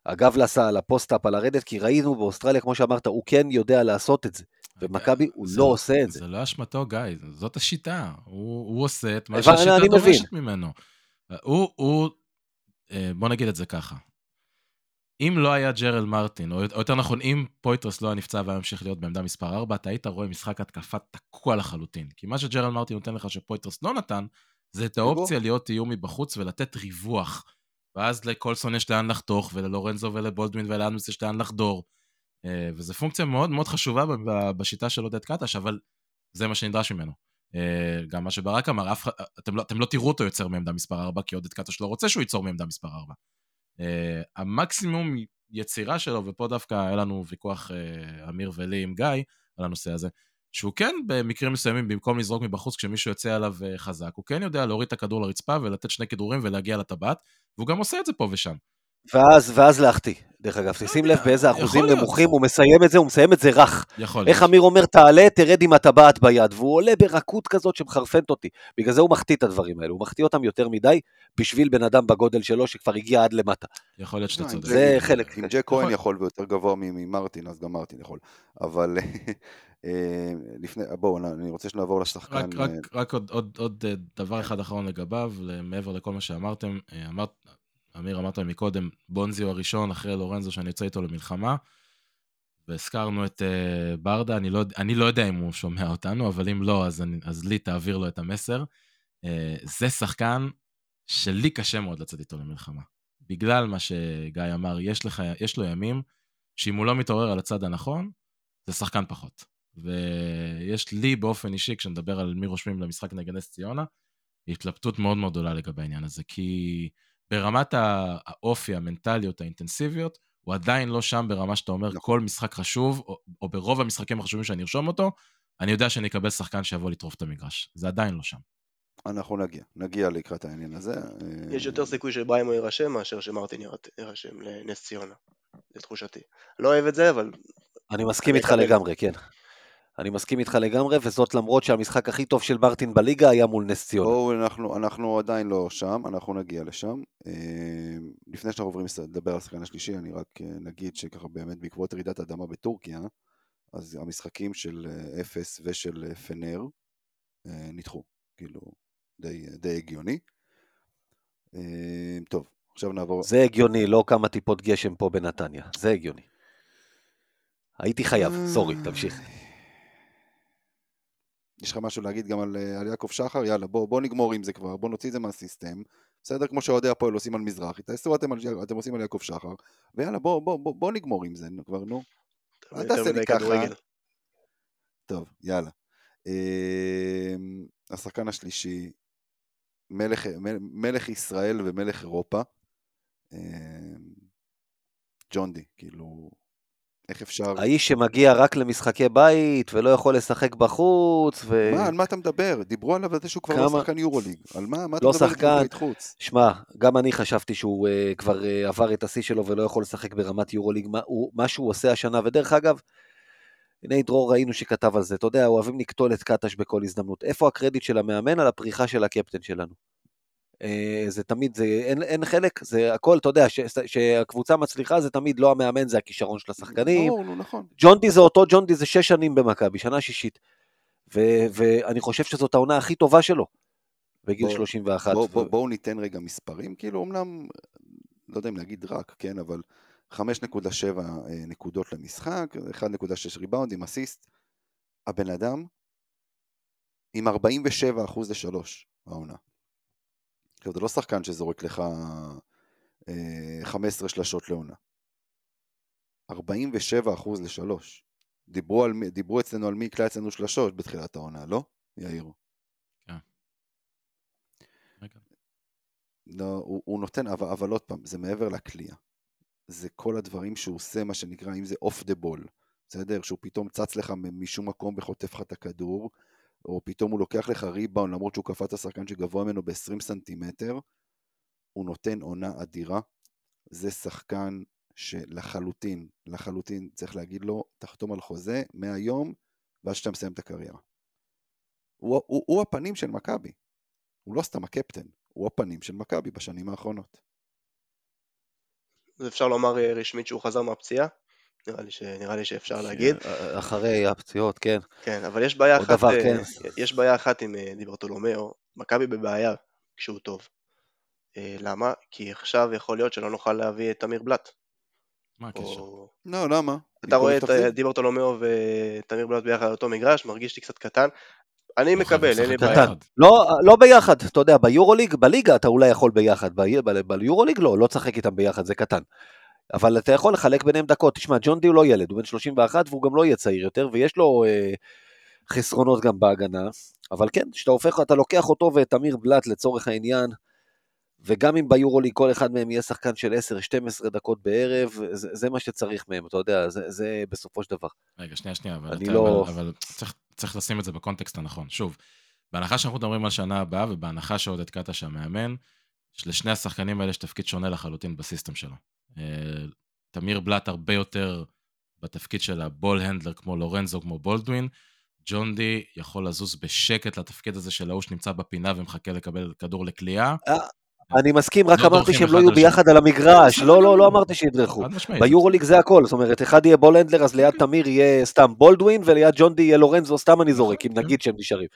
הגב לסל, ה post-up על הרדת, כי ראינו באוסטרליה, כמו שאמרת, הוא כן יודע לעשות את זה. במכבי הוא לא עושה את זה. זה לא אשמתו, גיא, זאת השיטה. הוא, הוא עושה את מה שהשיטה דורשת ממנו. הוא, הוא, אה, בוא נגיד את זה ככה. אם לא היה ג'רל מרטין, או יותר נכון, אם פויטרס לא היה נפצע והיה ממשיך להיות בעמדה מספר 4, אתה היית רואה משחק התקפה תקוע לחלוטין. כי מה שג'רל מרטין נותן לך שפויטרס לא נתן, זה את האופציה להיות איום מבחוץ ולתת ריווח. ואז לקולסון יש לאן לחתוך, וללורנזו ולבולדווין ולאנוס יש לאן לחדור. אה, וזו פונקציה מאוד מאוד חשובה בשיטה של עודד קטש, אבל זה מה שנדרש ממנו. אה, גם מה שברק אמר, אף, אתם, לא, אתם לא תראו אותו יוצר מעמדה מספר 4, כי עודד קטש לא רוצה שהוא ייצור מעמדה מספר 4. אה, המקסימום יצירה שלו, ופה דווקא היה לנו ויכוח אמיר ולי עם גיא על הנושא הזה, שהוא כן במקרים מסוימים, במקום לזרוק מבחוץ כשמישהו יוצא עליו חזק, הוא כן יודע להוריד את הכדור לרצפה ולתת שני כדורים ולהגיע לטבעת, והוא גם עושה את זה פה ושם. ואז, ואז להחטיא, דרך אגב. תשים לב באיזה אחוזים נמוכים הוא מסיים את זה, הוא מסיים את זה רך. יכול להיות. איך אמיר אומר, תעלה, תרד עם הטבעת ביד, והוא עולה ברכות כזאת שמחרפנת אותי. בגלל זה הוא מחטיא את הדברים האלו, הוא מחטיא אותם יותר מדי, בשביל בן אדם בגודל שלו שכבר הגיע עד למטה. יכול להיות שאתה לא, צודק. זה חלק. אם ג'ק כהן יכול ויותר גבוה ממרטין, אז גם מרטין יכול. אבל אה, לפני, בואו, אני רוצה שנעבור לשחקן. רק, רק, רק עוד, עוד, עוד דבר אחד אחרון לגביו, מעבר לכל מה שאמרתם. אמיר אמרת מקודם, בונזי הוא הראשון אחרי לורנזו שאני יוצא איתו למלחמה. והזכרנו את uh, ברדה, אני לא, אני לא יודע אם הוא שומע אותנו, אבל אם לא, אז, אני, אז לי תעביר לו את המסר. Uh, זה שחקן שלי קשה מאוד לצאת איתו למלחמה. בגלל מה שגיא אמר, יש, לך, יש לו ימים שאם הוא לא מתעורר על הצד הנכון, זה שחקן פחות. ויש לי באופן אישי, כשנדבר על מי רושמים למשחק נגד נס ציונה, התלבטות מאוד מאוד גדולה לגבי העניין הזה, כי ברמת האופי, המנטליות, האינטנסיביות, הוא עדיין לא שם ברמה שאתה אומר, נכון. כל משחק חשוב, או, או ברוב המשחקים החשובים שאני ארשום אותו, אני יודע שאני אקבל שחקן שיבוא לטרוף את המגרש. זה עדיין לא שם. אנחנו נגיע, נגיע לקראת העניין הזה. יש יותר סיכוי שבריימו יירשם מאשר שמרטין יירשם לנס ציונה, לתחושתי. לא אוהב את זה, אבל... אני מסכים איתך לגמרי, כן. אני מסכים איתך לגמרי, וזאת למרות שהמשחק הכי טוב של מרטין בליגה היה מול נס ציונה. בואו, אנחנו, אנחנו עדיין לא שם, אנחנו נגיע לשם. אה, לפני שאנחנו עוברים לדבר על השחקן השלישי, אני רק אה, נגיד שככה באמת בעקבות רעידת אדמה בטורקיה, אז המשחקים של אה, אפס ושל פנר נדחו, כאילו, די, די הגיוני. טוב, עכשיו נעבור... זה הגיוני, לא כמה טיפות גשם פה בנתניה, זה הגיוני. הייתי חייב, סורי, תמשיך. יש לך משהו להגיד גם על, אה, על יעקב שחר? יאללה, בוא, בוא נגמור עם זה כבר, בוא נוציא את זה מהסיסטם. בסדר? כמו שאוהדי הפועל עושים על מזרחי, תעשו אתם, אתם עושים על יעקב שחר, ויאללה, בוא, בוא, בוא, בוא נגמור עם זה כבר, נו. אל תעשה לי ככה. טוב, יאללה. אמ, השחקן השלישי, מלך, מלך ישראל ומלך אירופה, אמ, ג'ון די, כאילו, איך אפשר... האיש שמגיע רק למשחקי בית ולא יכול לשחק בחוץ, ו... מה, על מה אתה מדבר? דיברו עליו על זה שהוא כבר לא כמה- שחקן יורוליג. על מה? מה אתה לא מדבר על שחקן. בית חוץ? שמע, גם אני חשבתי שהוא uh, כבר uh, עבר את השיא שלו ולא יכול לשחק ברמת יורוליג, מה, הוא, מה שהוא עושה השנה, ודרך אגב, הנה דרור ראינו שכתב על זה, אתה יודע, אוהבים לקטול את קטש בכל הזדמנות. איפה הקרדיט של המאמן על הפריחה של הקפטן שלנו? Uh, זה תמיד, זה, אין, אין חלק, זה הכל, אתה יודע, ש- שהקבוצה מצליחה זה תמיד לא המאמן, זה הכישרון של השחקנים. ברור, נכון. ג'ונדי זה אותו ג'ונדי, זה שש שנים במכבי, שנה שישית. ו- ואני חושב שזאת העונה הכי טובה שלו, בגיל בוא- 31. בואו ו- בוא, בוא ניתן רגע מספרים, כאילו אמנם, לא יודע אם להגיד רק, כן, אבל 5.7 אה, נקודות למשחק, 1.6 ריבאונדים, אסיסט. הבן אדם עם 47 אחוז לשלוש העונה. עכשיו, זה לא שחקן שזורק לך אה, 15 שלשות לעונה. 47 אחוז לשלוש. דיברו, על, דיברו אצלנו על מי יקלע אצלנו שלשות בתחילת העונה, לא? יאיר. רגע. לא, הוא, הוא נותן, אבל, אבל עוד פעם, זה מעבר לקליעה. זה כל הדברים שהוא עושה, מה שנקרא, אם זה off the ball, בסדר? שהוא פתאום צץ לך משום מקום וחוטף לך את הכדור, או פתאום הוא לוקח לך ריבאונד למרות שהוא קפץ השחקן שגבוה ממנו ב-20 סנטימטר, הוא נותן עונה אדירה. זה שחקן שלחלוטין, לחלוטין צריך להגיד לו, תחתום על חוזה מהיום ועד שאתה מסיים את הקריירה. הוא, הוא, הוא הפנים של מכבי. הוא לא סתם הקפטן, הוא הפנים של מכבי בשנים האחרונות. אפשר לומר אה, רשמית שהוא חזר מהפציעה? נראה לי, ש... נראה לי שאפשר להגיד. אחרי הפציעות, כן. כן, אבל יש בעיה אחת, דבר, אה, כן. יש בעיה אחת עם אה, דיברטולומיאו, מכבי בבעיה כשהוא טוב. אה, למה? כי עכשיו יכול להיות שלא נוכל להביא את תמיר בלאט. מה הקשר? או... לא, למה? אתה רואה את. אה, דיברטולומיאו ותמיר בלאט ביחד על אותו מגרש, מרגיש לי קצת קטן. אני מקבל, אין לי בעיה. לא, לא ביחד, אתה יודע, ביורוליג, בליגה אתה אולי יכול ביחד, ביורוליג לא, לא תשחק איתם ביחד, זה קטן. אבל אתה יכול לחלק ביניהם דקות. תשמע, ג'ון די הוא לא ילד, הוא בן 31 והוא גם לא יהיה צעיר יותר, ויש לו אה, חסרונות גם בהגנה. אבל כן, כשאתה הופך, אתה לוקח אותו ואת אמיר בלאט לצורך העניין, וגם אם ביורוליג כל אחד מהם יהיה שחקן של 10-12 דקות בערב, זה, זה מה שצריך מהם, אתה יודע, זה, זה בסופו של דבר. רגע, שנייה, שנייה, אבל, אתה, לא- אבל, אבל צריך, צריך לשים את זה בקונטקסט הנכון. שוב, בהנחה שאנחנו מדברים על שנה הבאה, ובהנחה שעודד קטש המאמן, לשני השחקנים האלה יש תפקיד שונה לחלוטין בסיסטם שלו. אה, תמיר בלאט הרבה יותר בתפקיד של הבול הנדלר כמו לורנזו, כמו בולדווין. ג'ון די יכול לזוז בשקט לתפקיד הזה של ההוא שנמצא בפינה ומחכה לקבל כדור לקליעה. אני מסכים, רק לא אמרתי שהם לא יהיו. ביחד על המגרש, לא, לא, לא אמרתי שידרכו. ביורוליג זה הכל, זאת אומרת, אחד יהיה בולנדלר, אז ליד תמיר יהיה סתם בולדווין, וליד ג'ון די יהיה לורנזו, סתם אני זורק, אם כן. נגיד שהם נשארים.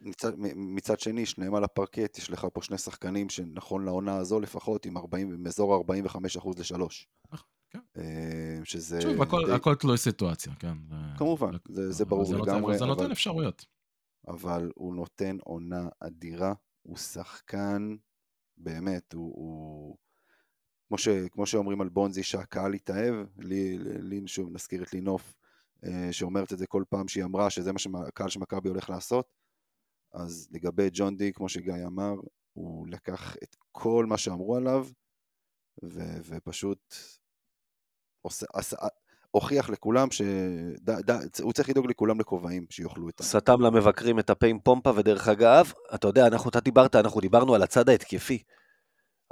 מצד, מ- מצד שני, שניהם על הפרקט, יש לך פה שני שחקנים שנכון לעונה הזו לפחות עם 40, עם אזור 45% לשלוש. כן. אה, שזה... שוב, הכל, די- הכל תלוי סיטואציה, כן. כמובן, זה, ברור לגמרי, זה נותן אבל, אפשרויות. אבל הוא נותן עונה אדירה, הוא שחקן, באמת, הוא... הוא... כמו, ש, כמו שאומרים על בונזי שהקהל התאהב, לי, לי שוב נזכיר את לינוף, אה, שאומרת את זה כל פעם שהיא אמרה שזה מה שהקהל של מכבי הולך לעשות, אז לגבי ג'ון די, כמו שגיא אמר, הוא לקח את כל מה שאמרו עליו, ו, ופשוט עושה, הוכיח לכולם שהוא צריך לדאוג לכולם לכובעים שיאכלו את ה... סתם למבקרים את הפה עם פומפה, ודרך אגב, אתה יודע, אנחנו, אתה דיברת, אנחנו דיברנו על הצד ההתקפי.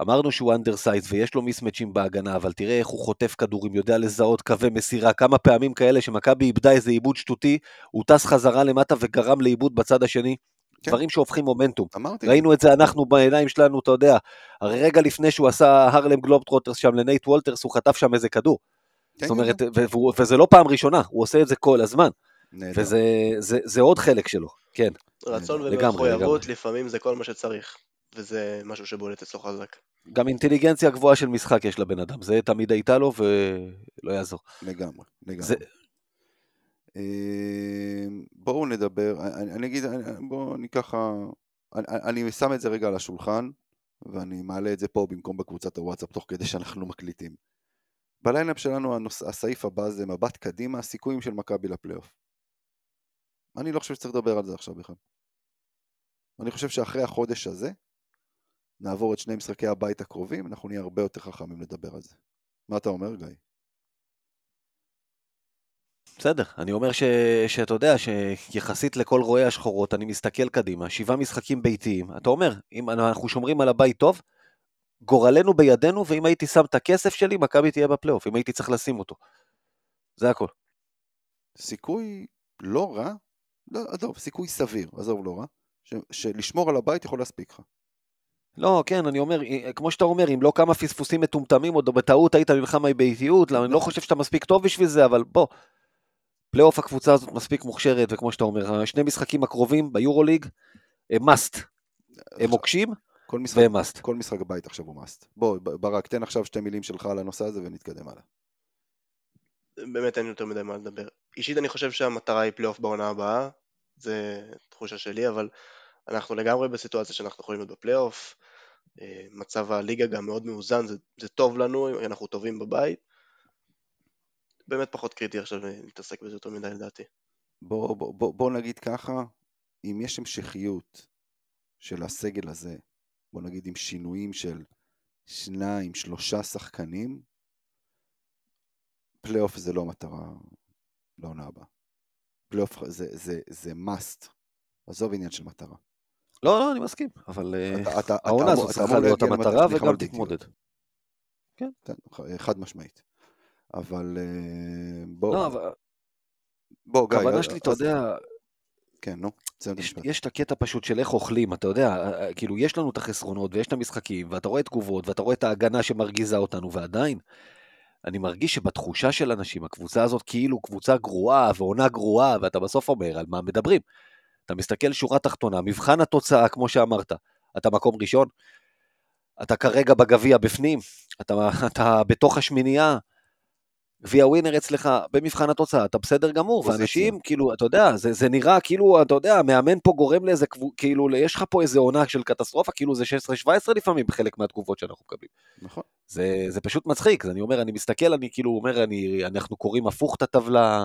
אמרנו שהוא undersize ויש לו מיסמצ'ים בהגנה, אבל תראה איך הוא חוטף כדורים, יודע לזהות קווי מסירה, כמה פעמים כאלה שמכבי איבדה איזה איבוד שטותי, הוא טס חזרה למטה וגרם לאיבוד בצד השני. כן. דברים שהופכים מומנטום. אמרתי, ראינו את זה אנחנו בעיניים שלנו, אתה יודע, הרי רגע לפני שהוא עשה הרלם גלובטרוטרס שם לנייט וולטרס, הוא חטף שם איזה כדור. כן, זאת אומרת, כן, ו- והוא- וזה לא פעם ראשונה, הוא עושה את זה כל הזמן. וזה זה, זה עוד חלק שלו, כן. רצון ומחויבות. לפעמים זה כל מה שצריך, וזה משהו שבולט אצלו חזק. גם אינטליגנציה גבוהה של משחק יש לבן אדם, זה תמיד הייתה לו ולא יעזור. לגמרי, לגמרי. אה, בואו נדבר, אני, אני אגיד, אני- בואו אני ככה, אני, אני שם את זה רגע על השולחן, ואני מעלה את זה פה במקום בקבוצת הוואטסאפ תוך כדי שאנחנו מקליטים. בליינאפ שלנו הנוס, הסעיף הבא זה מבט קדימה, הסיכויים של מכבי לפלייאוף. אני לא חושב שצריך לדבר על זה עכשיו בכלל. אני חושב שאחרי החודש הזה, נעבור את שני משחקי הבית הקרובים, אנחנו נהיה הרבה יותר חכמים לדבר על זה. מה אתה אומר, גיא? בסדר. אני אומר ש, שאתה יודע, שיחסית לכל רואי השחורות, אני מסתכל קדימה, שבעה משחקים ביתיים. אתה אומר, אם אנחנו שומרים על הבית טוב, גורלנו בידינו, ואם הייתי שם את הכסף שלי, מכבי תהיה בפלייאוף, אם הייתי צריך לשים אותו. זה הכל. סיכוי לא רע, לא, עזוב, סיכוי סביר, עזוב לא רע, ש, שלשמור על הבית יכול להספיק לך. לא, כן, אני אומר, אה, כמו שאתה אומר, אם לא כמה פספוסים מטומטמים, או בטעות היית נלחם באיטיות, אני לא חושב שאתה מספיק טוב בשביל זה, אבל בוא, פלייאוף הקבוצה הזאת מספיק מוכשרת, וכמו שאתה אומר, שני משחקים הקרובים ביורוליג, הם must. הם מוקשים, כל משחק, והם must. כל משחק בית עכשיו הוא must. בוא, ברק, תן עכשיו שתי מילים שלך על הנושא הזה ונתקדם הלאה. באמת אין יותר מדי מה לדבר. אישית אני חושב שהמטרה היא פלייאוף בעונה הבאה, זה תחושה שלי, אבל אנחנו לגמרי בסיטואציה שאנחנו יכולים להיות בפלייאוף. אה, מצב הליגה גם מאוד מאוזן, זה, זה טוב לנו, אנחנו טובים בבית. באמת פחות קריטי עכשיו להתעסק בזה יותר מדי לדעתי. בוא, בוא, בוא, בוא נגיד ככה, אם יש המשכיות של הסגל הזה, בוא נגיד עם שינויים של שניים, שלושה שחקנים, פלייאוף זה לא מטרה לעונה הבאה. פלייאוף זה, זה, זה must, עזוב עניין של מטרה. לא, לא, אני מסכים, אבל אה, העונה הזאת צריכה להיות המטרה וגם בלתי תתמודד. כן, חד משמעית. אבל אה, בוא, לא, אבל בוא גיא, הכוונה שלי, אתה יודע, כן, נו, את יש. יש את הקטע פשוט של איך אוכלים, אתה יודע, אה, אה, כאילו יש לנו את החסרונות ויש את המשחקים, ואתה רואה תגובות, ואתה רואה את ההגנה שמרגיזה אותנו, ועדיין, אני מרגיש שבתחושה של אנשים, הקבוצה הזאת כאילו קבוצה גרועה ועונה גרועה, ואתה בסוף אומר על מה מדברים. אתה מסתכל שורה תחתונה, מבחן התוצאה, כמו שאמרת, אתה מקום ראשון, אתה כרגע בגביע בפנים, אתה, אתה בתוך השמינייה, גביע ווינר אצלך במבחן התוצאה, אתה בסדר גמור. ואנשים, כאילו, אתה יודע, זה, זה נראה כאילו, אתה יודע, המאמן פה גורם לאיזה, כאילו, יש לך פה איזה עונה של קטסטרופה, כאילו זה 16-17 לפעמים בחלק מהתגובות שאנחנו מקבלים. נכון. זה, זה פשוט מצחיק, אני אומר, אני מסתכל, אני כאילו אומר, אני, אנחנו קוראים הפוך את הטבלה,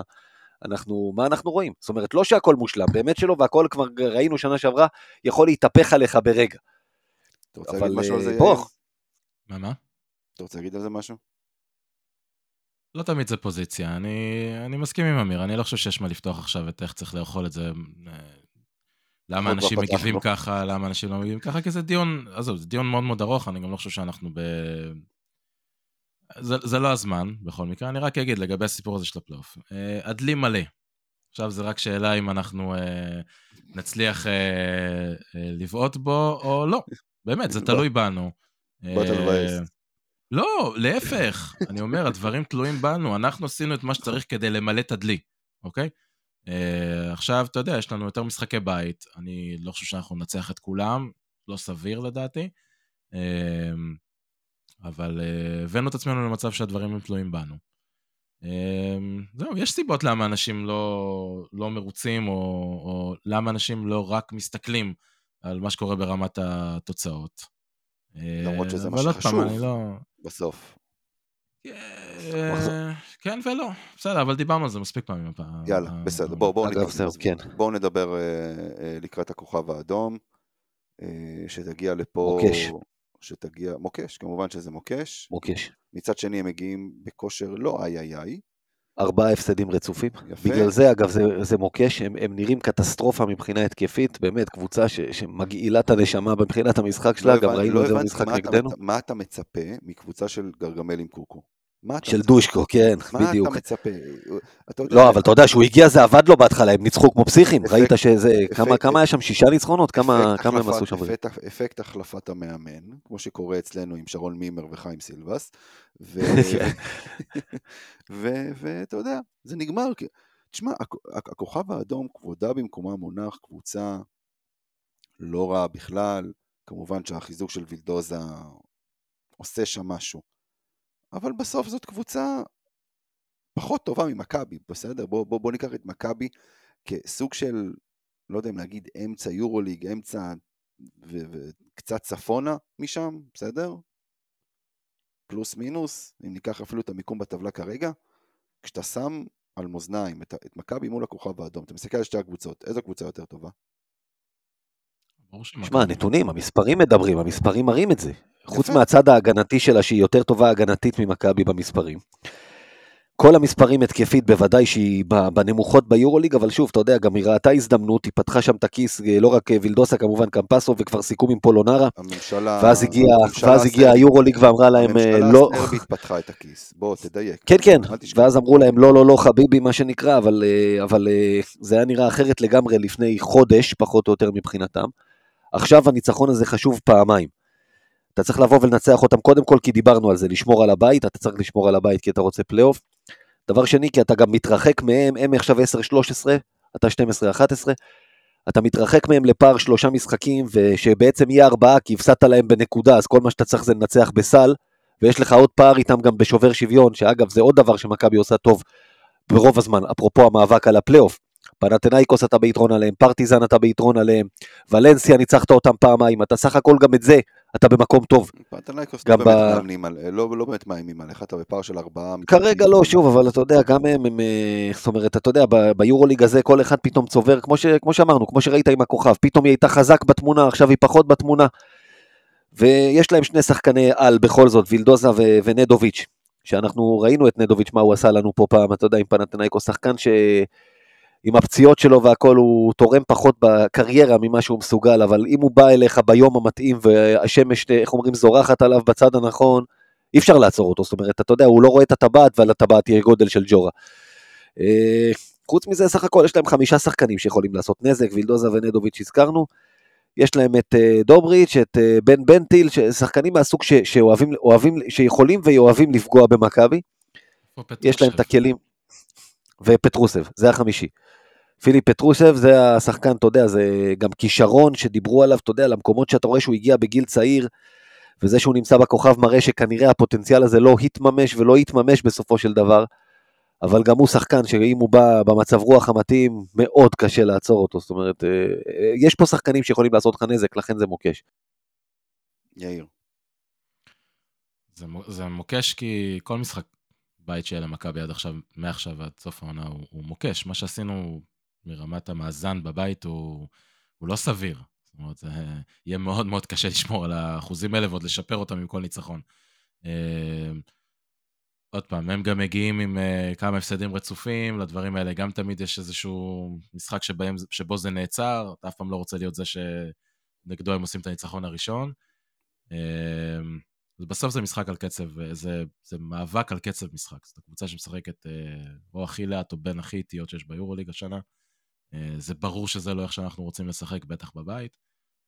אנחנו, מה אנחנו רואים? זאת אומרת, לא שהכל מושלם, באמת שלא, והכל כבר ראינו שנה שעברה, יכול להתהפך עליך ברגע. אתה רוצה אבל, להגיד משהו על זה, יאיר? בוא. מה, מה? אתה רוצה להגיד על זה משהו? לא תמיד זה פוזיציה, אני, אני מסכים עם אמיר, אני לא חושב שיש מה לפתוח עכשיו את איך צריך לאכול את זה. אה, למה כבר אנשים. מגיבים ככה, למה אנשים לא מגיבים ככה, כי זה דיון, עזוב, זה דיון מאוד מאוד ארוך, אני גם לא חושב שאנחנו ב... זה, זה לא הזמן, בכל מקרה, אני רק אגיד לגבי הסיפור הזה של הפלייאוף. אה, הדלי מלא. עכשיו זה רק שאלה אם אנחנו אה, נצליח אה, אה, לבעוט בו או לא. באמת, זה תלוי בנו. באת אה, לבאס. לא, להפך. אני אומר, הדברים תלויים בנו. אנחנו עשינו את מה שצריך כדי למלא את הדלי, אוקיי? Uh, עכשיו, אתה יודע, יש לנו יותר משחקי בית. אני לא חושב שאנחנו ננצח את כולם, לא סביר לדעתי. Uh, אבל uh, הבאנו את עצמנו למצב שהדברים הם תלויים בנו. Uh, זהו, יש סיבות למה אנשים לא, לא מרוצים, או, או למה אנשים לא רק מסתכלים על מה שקורה ברמת התוצאות. למרות שזה מה פעם, שחשוב. לא... בסוף. אה, כן ולא, בסדר, אבל דיברנו על זה מספיק פעמים. יאללה, אה, בסדר. בואו כן. נדבר אה, אה, לקראת הכוכב האדום, אה, שתגיע לפה... מוקש. שתגיע, מוקש, כמובן שזה מוקש. מוקש. מצד שני הם מגיעים בכושר לא איי איי איי. ארבעה הפסדים רצופים. יפה. בגלל זה, אגב, זה, זה מוקש, הם, הם נראים קטסטרופה מבחינה התקפית, באמת, קבוצה ש, שמגעילה את הנשמה מבחינת המשחק שלה, לא גם הבנ- ראינו לא את זה במשחק נגדנו. מה אתה מצפה מקבוצה של גרגמל עם קוקו? מה של? דושקו, כן, מה בדיוק. אתה מצפה? אתה יודע, לא, אבל אתה יודע, שהוא הגיע זה עבד לו בהתחלה, הם ניצחו כמו פסיכים, אפקט- ראית שזה, כמה, אפקט- כמה היה שם, שישה ניצחונות? כמה, אפקט כמה הם החלפת- עשו שם? אפקט, אפקט החלפת המאמן, כמו שקורה אצלנו עם שרון מימר וחיים סילבס, ואתה יודע, זה נגמר. תשמע, הכ- הכ- הכוכב האדום, כבודה במקומה מונח, קבוצה לא רעה בכלל, כמובן שהחיזוק של וילדוזה עושה שם משהו, אבל בסוף זאת קבוצה פחות טובה ממכבי, בסדר? בוא, בוא, בוא ניקח את מכבי כסוג של, לא יודע אם להגיד אמצע יורוליג, אמצע וקצת צפונה משם, בסדר? פלוס מינוס, אם ניקח אפילו את המיקום בטבלה כרגע, כשאתה שם על מאזניים את, את מכבי מול הכוכב האדום, אתה מסתכל על שתי הקבוצות, איזו קבוצה יותר טובה? שמע, הנתונים, המספרים מדברים, המספרים מראים את זה. חוץ. מהצד ההגנתי שלה, שהיא יותר טובה הגנתית ממכבי במספרים. כל המספרים התקפית בוודאי שהיא בנמוכות ביורוליג, אבל שוב, אתה יודע, גם היא ראתה הזדמנות, היא פתחה שם את הכיס, אה, לא רק אה, וילדוסה כמובן, קמפסו, וכבר סיכום עם פולונרה, הממשלה... ואז הגיע, הממשלה ואז הגיע היורוליג ואמרה להם, אה, הממשלה לא, הסרבית פתחה את הכיס, בוא תדייק. כן, כן. ואז אמרו להם, לא, לא, לא, חביבי, מה שנקרא, אבל, אבל זה היה נראה אחרת לגמרי לפני חודש, פחות או יותר מבחינתם. עכשיו הניצחון הזה חשוב פעמיים. אתה צריך לבוא ולנצח אותם קודם כל כי דיברנו על זה, לשמור על הבית, אתה צריך לשמור על הבית כי אתה רוצה פלייאוף. דבר שני, כי אתה גם מתרחק מהם, הם עכשיו 10-13, אתה 12-11, אתה מתרחק מהם לפער שלושה משחקים, ושבעצם יהיה ארבעה, כי הפסדת להם בנקודה, אז כל מה שאתה צריך זה לנצח בסל, ויש לך עוד פער איתם גם בשובר שוויון, שאגב זה עוד דבר שמכבי עושה טוב ברוב הזמן, אפרופו המאבק על הפלייאוף. פנתנאיקוס אתה ביתרון עליהם, פרטיזן אתה ביתרון עליהם, ולנסיה ניצחת אותם פעמיים, אתה סך הכל גם את זה, אתה במקום טוב. פנתנאיקוס לא באמת ב- לא לא באמת מאיימים עליך, אתה בפער של ארבעה. כרגע לא, שוב, אבל אתה יודע, גם הם, הם אה, זאת אומרת, אתה יודע, ביורוליג הזה כל אחד פתאום צובר, כמו, ש, כמו שאמרנו, כמו שראית עם הכוכב, פתאום היא הייתה חזק בתמונה, עכשיו היא פחות בתמונה. ויש להם שני שחקני על בכל זאת, וילדוזה ו- ונדוביץ', שאנחנו ראינו את נדוביץ', מה הוא עשה לנו פה פעם, אתה יודע, עם פנתנאיקו, שחקן ש... עם הפציעות שלו והכל, הוא תורם פחות בקריירה ממה שהוא מסוגל, אבל אם הוא בא אליך ביום המתאים והשמש, איך אומרים, זורחת עליו בצד הנכון, אי אפשר לעצור אותו, זאת אומרת, אתה יודע, הוא לא רואה את הטבעת, ועל הטבעת יהיה גודל של ג'ורה. אה, חוץ מזה, סך הכל יש להם חמישה שחקנים שיכולים לעשות נזק, וילדוזה ונדוביץ' הזכרנו. יש להם את אה, דובריץ', את אה, בן בנטיל, שחקנים מהסוג ש, שאוהבים, אוהבים, שיכולים ואוהבים לפגוע במכבי. יש להם את? הכלים. ופטרוסב, זה החמישי. פיליפ פטרוסב זה השחקן, אתה יודע, זה גם כישרון שדיברו עליו, אתה יודע, למקומות שאתה רואה שהוא הגיע בגיל צעיר, וזה שהוא נמצא בכוכב מראה שכנראה הפוטנציאל הזה לא התממש ולא יתממש בסופו של דבר, אבל גם הוא שחקן שאם הוא בא במצב רוח המתאים, מאוד קשה לעצור אותו, זאת אומרת, אה, אה, יש פה שחקנים שיכולים לעשות לך נזק, לכן זה מוקש. יאיר. זה, זה מוקש כי כל משחק בית שיהיה למכבי עד עכשיו, מעכשיו עד סוף העונה, הוא, הוא מוקש. מה שעשינו מרמת המאזן בבית הוא, הוא לא סביר. זאת אומרת, זה יהיה מאוד מאוד קשה לשמור על האחוזים האלה ועוד לשפר אותם עם כל ניצחון. אה, עוד פעם, הם גם מגיעים עם uh, כמה הפסדים רצופים לדברים האלה, גם תמיד יש איזשהו משחק שבהם, שבו זה נעצר, אתה אף פעם לא רוצה להיות זה שנגדו הם עושים את הניצחון הראשון. Uh, בסוף זה משחק על קצב, אה, זה, זה מאבק על קצב משחק. זאת קבוצה שמשחקת uh, או הכי לאט או בין הכי איטיות שיש ביורוליג השנה. Uh, זה ברור שזה לא איך שאנחנו רוצים לשחק, בטח בבית.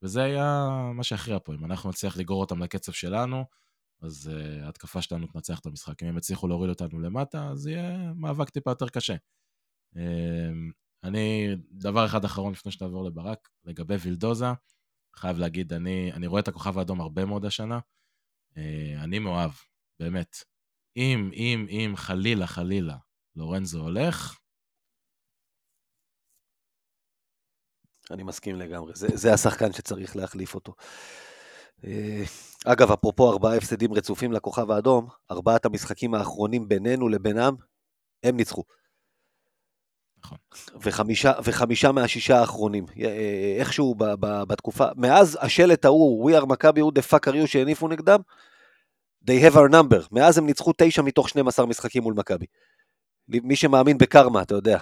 וזה היה מה שהכריע פה, אם אנחנו נצליח לגרור אותם לקצב שלנו, אז ההתקפה שלנו תנצח את המשחק. אם הם יצליחו להוריד אותנו למטה, אז יהיה מאבק טיפה יותר קשה. Uh, אני, דבר אחד אחרון לפני שתעבור לברק, לגבי וילדוזה, חייב להגיד, אני, אני רואה את הכוכב האדום הרבה מאוד השנה. Uh, אני מאוהב, באמת. אם, אם, אם חלילה, חלילה, לורנזו הולך, אני מסכים לגמרי, זה, זה השחקן שצריך להחליף אותו. אה, אגב, אפרופו ארבעה הפסדים רצופים לכוכב האדום, ארבעת המשחקים האחרונים בינינו לבינם, הם ניצחו. נכון. וחמישה, וחמישה מהשישה האחרונים. אה, איכשהו ב, ב, בתקופה, מאז השלט ההוא, We are מכבי, who the fuck are you שהניפו נגדם, they have our number. מאז הם ניצחו תשע מתוך 12 משחקים מול מכבי. מי שמאמין בקרמה, אתה יודע.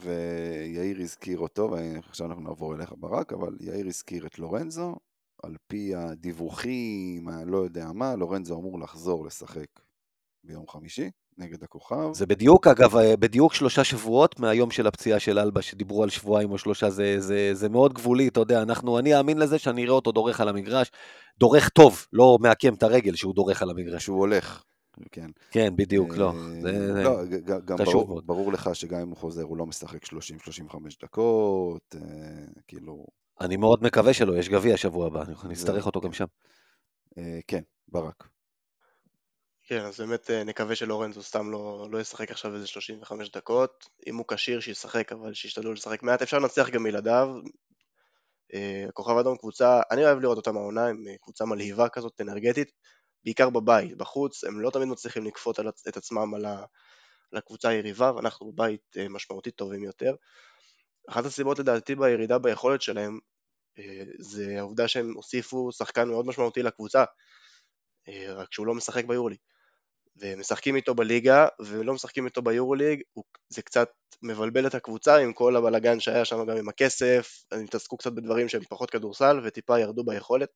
ויאיר הזכיר אותו, ועכשיו אנחנו נעבור אליך ברק, אבל יאיר הזכיר את לורנזו, על פי הדיווחים, לא יודע מה, לורנזו אמור לחזור לשחק ביום חמישי נגד הכוכב. זה בדיוק, אגב, בדיוק שלושה שבועות מהיום של הפציעה של אלבה, שדיברו על שבועיים או שלושה, זה, זה, זה מאוד גבולי, אתה יודע, אנחנו, אני אאמין לזה שאני אראה אותו דורך על המגרש, דורך טוב, לא מעקם את הרגל שהוא דורך על המגרש. שהוא הולך, כן. כן, בדיוק, לא. אה, זה, לא, גם ברור. ברור לך שגם אם הוא חוזר הוא לא משחק 30-35 דקות, אה, כאילו, אני מאוד מקווה שלא, יש גביע שבוע הבא, אני נצטרך זהו, אותו. גם שם. אה, כן, ברק. כן, אז באמת אה, נקווה שלורנזו סתם לא, לא ישחק עכשיו איזה 35 דקות. אם הוא כשיר שישחק, אבל שישתדלו לשחק מעט. אפשר לנצח גם בלעדיו. אה, הכוכב האדום קבוצה, אני אוהב לראות אותם העונה, הם אה, קבוצה מלהיבה כזאת, אנרגטית, בעיקר בבית. בחוץ הם לא תמיד מצליחים לכפות את עצמם על, הקבוצה היריבה, ואנחנו בבית משמעותית טובים יותר. אחת הסיבות לדעתי בירידה ביכולת שלהם, זה העובדה שהם הוסיפו שחקן מאוד משמעותי לקבוצה, רק שהוא לא משחק ביורלי. ומשחקים איתו בליגה ולא משחקים איתו ביורוליג, זה קצת מבלבל את הקבוצה עם כל הבלגן שהיה שם גם עם הכסף, הם התעסקו קצת בדברים שהם פחות כדורסל וטיפה ירדו ביכולת.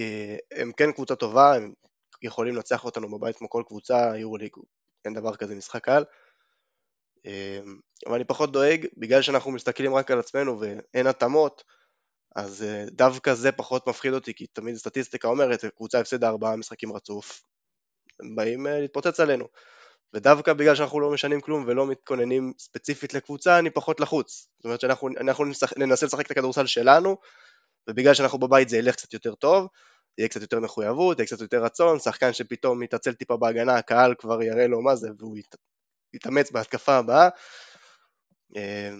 אה, הם כן קבוצה טובה, הם יכולים לנצח אותנו בבית כמו כל קבוצה, יורוליג אין דבר כזה משחק קל. אה, אבל אני פחות דואג, בגלל שאנחנו מסתכלים רק על עצמנו ואין התאמות, אז אה, דווקא זה פחות מפחיד אותי, כי תמיד סטטיסטיקה אומרת, קבוצה הפסידה ארבעה משחקים רצוף, הם באים אה, להתפוצץ עלינו. ודווקא בגלל שאנחנו לא משנים כלום ולא מתכוננים ספציפית לקבוצה, אני פחות לחוץ. זאת אומרת שאנחנו אנחנו נשח- ננסה לשחק את הכדורסל שלנו, ובגלל שאנחנו בבית זה ילך קצת יותר טוב, יהיה קצת יותר מחויבות, יהיה קצת יותר רצון, שחקן שפתאום מתעצל טיפה בהגנה, הקהל כבר יראה לו מה זה, והוא ית- יתאמץ בהתקפה הבאה. אה,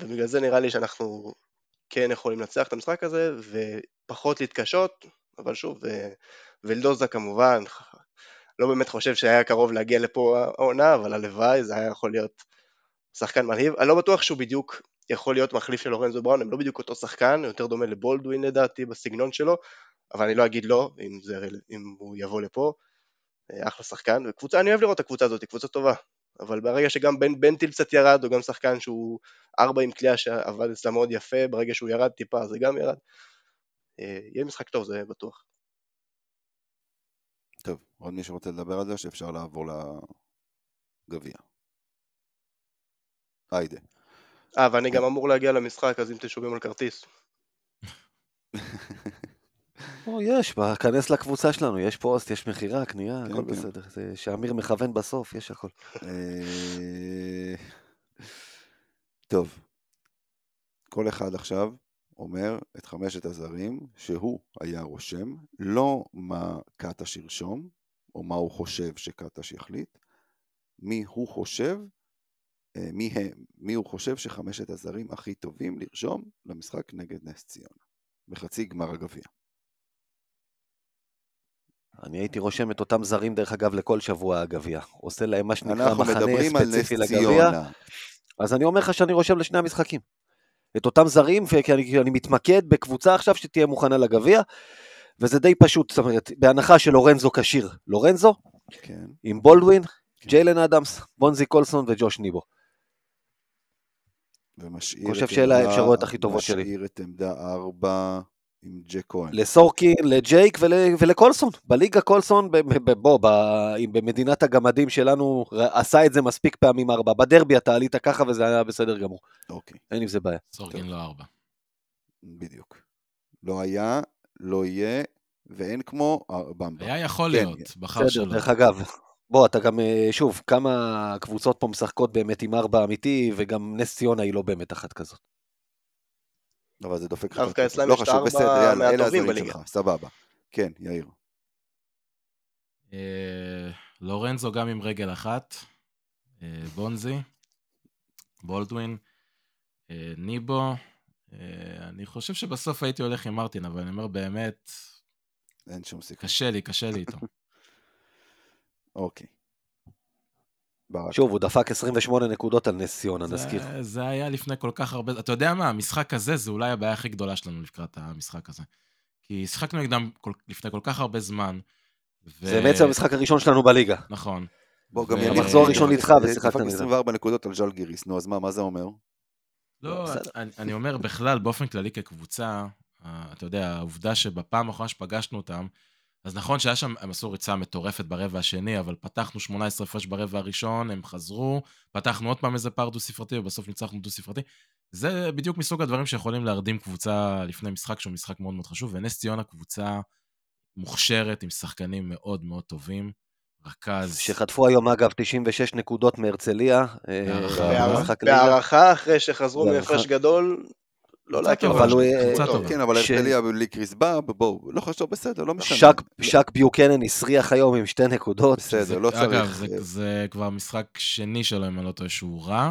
ובגלל זה נראה לי שאנחנו כן יכולים לנצח את המשחק הזה, ופחות להתקשות, אבל שוב, ו- וילדוזה כמובן, לא באמת חושב שהיה קרוב להגיע לפה העונה, אבל הלוואי, זה היה יכול להיות שחקן מלהיב. אני לא בטוח שהוא בדיוק יכול להיות מחליף של לורנזו בראון, הם לא בדיוק אותו שחקן, יותר דומה לבולדווין לדעתי בסגנון שלו, אבל אני לא אגיד לא, אם, זה, אם הוא יבוא לפה. אה, אחלה שחקן, וקבוצה, אני אוהב לראות את הקבוצה הזאת, היא קבוצה טובה. אבל ברגע שגם בן בנטיל קצת ירד, הוא גם שחקן שהוא ארבע עם קליעה שעבד אצלה מאוד יפה, ברגע שהוא ירד טיפה זה גם ירד. אה, יהיה משחק טוב, זה בטוח. טוב, עוד מישהו רוצה לדבר על זה, שאפשר לעבור לגביע. היידה. אה, ואני גם אמור להגיע למשחק, אז אם אתם שומעים על כרטיס. או, יש, כנס לקבוצה שלנו, יש פוסט, יש מכירה, קנייה, כן, הכל כן. בסדר. שאמיר מכוון בסוף, יש הכל. אה, טוב, כל אחד עכשיו אומר את חמשת הזרים שהוא היה רושם, לא מה קטש ירשום, או מה הוא חושב שקטש יחליט, מי הוא חושב, אה, מי, הם, מי הוא חושב שחמשת הזרים הכי טובים לרשום למשחק נגד נס ציונה, בחצי גמר הגביע. אני הייתי רושם את אותם זרים, דרך אגב, לכל שבוע הגביע. עושה להם מה שנקרא מחנה ספציפי לגביע. אז אני אומר לך שאני רושם לשני המשחקים. את אותם זרים, כי אני, אני מתמקד בקבוצה עכשיו שתהיה מוכנה לגביע, וזה די פשוט, זאת אומרת, בהנחה שלורנזו כשיר, לורנזו, כן. עם בולדווין, ג'יילן אדמס, בונזי קולסון וג'וש ניבו. ומשאיר חושב שאלה האפשרויות הכי טובות שלי. משאיר את עמדה 4 עם ג'ק כהן. לסורקין, לג'ייק ול, ולקולסון. בליגה קולסון, ב, ב, בוא, במדינת הגמדים שלנו, עשה את זה מספיק פעמים ארבע. בדרבי אתה עלית ככה וזה היה בסדר גמור. אוקיי, אין עם זה בעיה. סורגין לא ארבע. בדיוק. לא היה, לא יהיה, ואין כמו במבה. היה יכול כן, להיות, בחר בסדר, שלא. דרך אגב. בוא, אתה גם, אה, שוב, כמה קבוצות פה משחקות באמת עם ארבע אמיתי, וגם נס ציונה היא לא באמת אחת כזאת. אבל זה דופק לך. דווקא אצלם לא יש את חשוב, הארבע בסדר, יאללה, אלה מהטובים הזרים בליגה. שלך, סבבה. כן, יאיר. אה, לורנזו גם עם רגל אחת, אה, בונזי, בולדווין, אה, ניבו. אני חושב שבסוף הייתי הולך עם מרטין, אבל אני אומר באמת, אין שום סיכוי. קשה לי, קשה לי איתו. אוקיי. שוב, הוא דפק 28 נקודות על נס ציונה, נזכיר. זה, זה היה לפני כל כך הרבה... אתה יודע מה, המשחק הזה זה אולי הבעיה הכי גדולה שלנו לקראת המשחק הזה. כי שיחקנו נגדם כל, לפני כל כך הרבה זמן. ו... זה בעצם המשחק הראשון שלנו בליגה. נכון. בוא, גם ו- המחזור הראשון איתך אה, ושיחקת דפק נגדם. 24 נקודות על ז'אל גיריס, נו, אז מה, מה זה אומר? לא. אני, אני אומר בכלל, באופן כללי כקבוצה, אה, אתה יודע, העובדה שבפעם האחרונה שפגשנו אותם, אז נכון שהיה שם, הם עשו ריצה מטורפת ברבע השני, אבל פתחנו 18 הפרש ברבע הראשון, הם חזרו, פתחנו עוד פעם איזה פער דו-ספרתי, ובסוף ניצחנו דו-ספרתי. זה בדיוק מסוג הדברים שיכולים להרדים קבוצה לפני משחק שהוא משחק מאוד מאוד חשוב, ונס ציונה קבוצה מוכשרת עם שחקנים מאוד מאוד טובים, רכז. שחטפו היום, אגב, 96 נקודות מהרצליה. אה, בהערכה. אחרי שחזרו. מהפרש גדול, לא טובה, אבל הוא, אה, קבוצה טוב, טובה. כן, אבל הרצליה בלי קריס באב, בואו, לא חשוב, בסדר, לא משנה. שק, ביוקנן הסריח היום עם שתי נקודות. בסדר, לא צריך. אגב, זה, זה כבר משחק שני שלו, אם אני לא טועה, שהוא רע.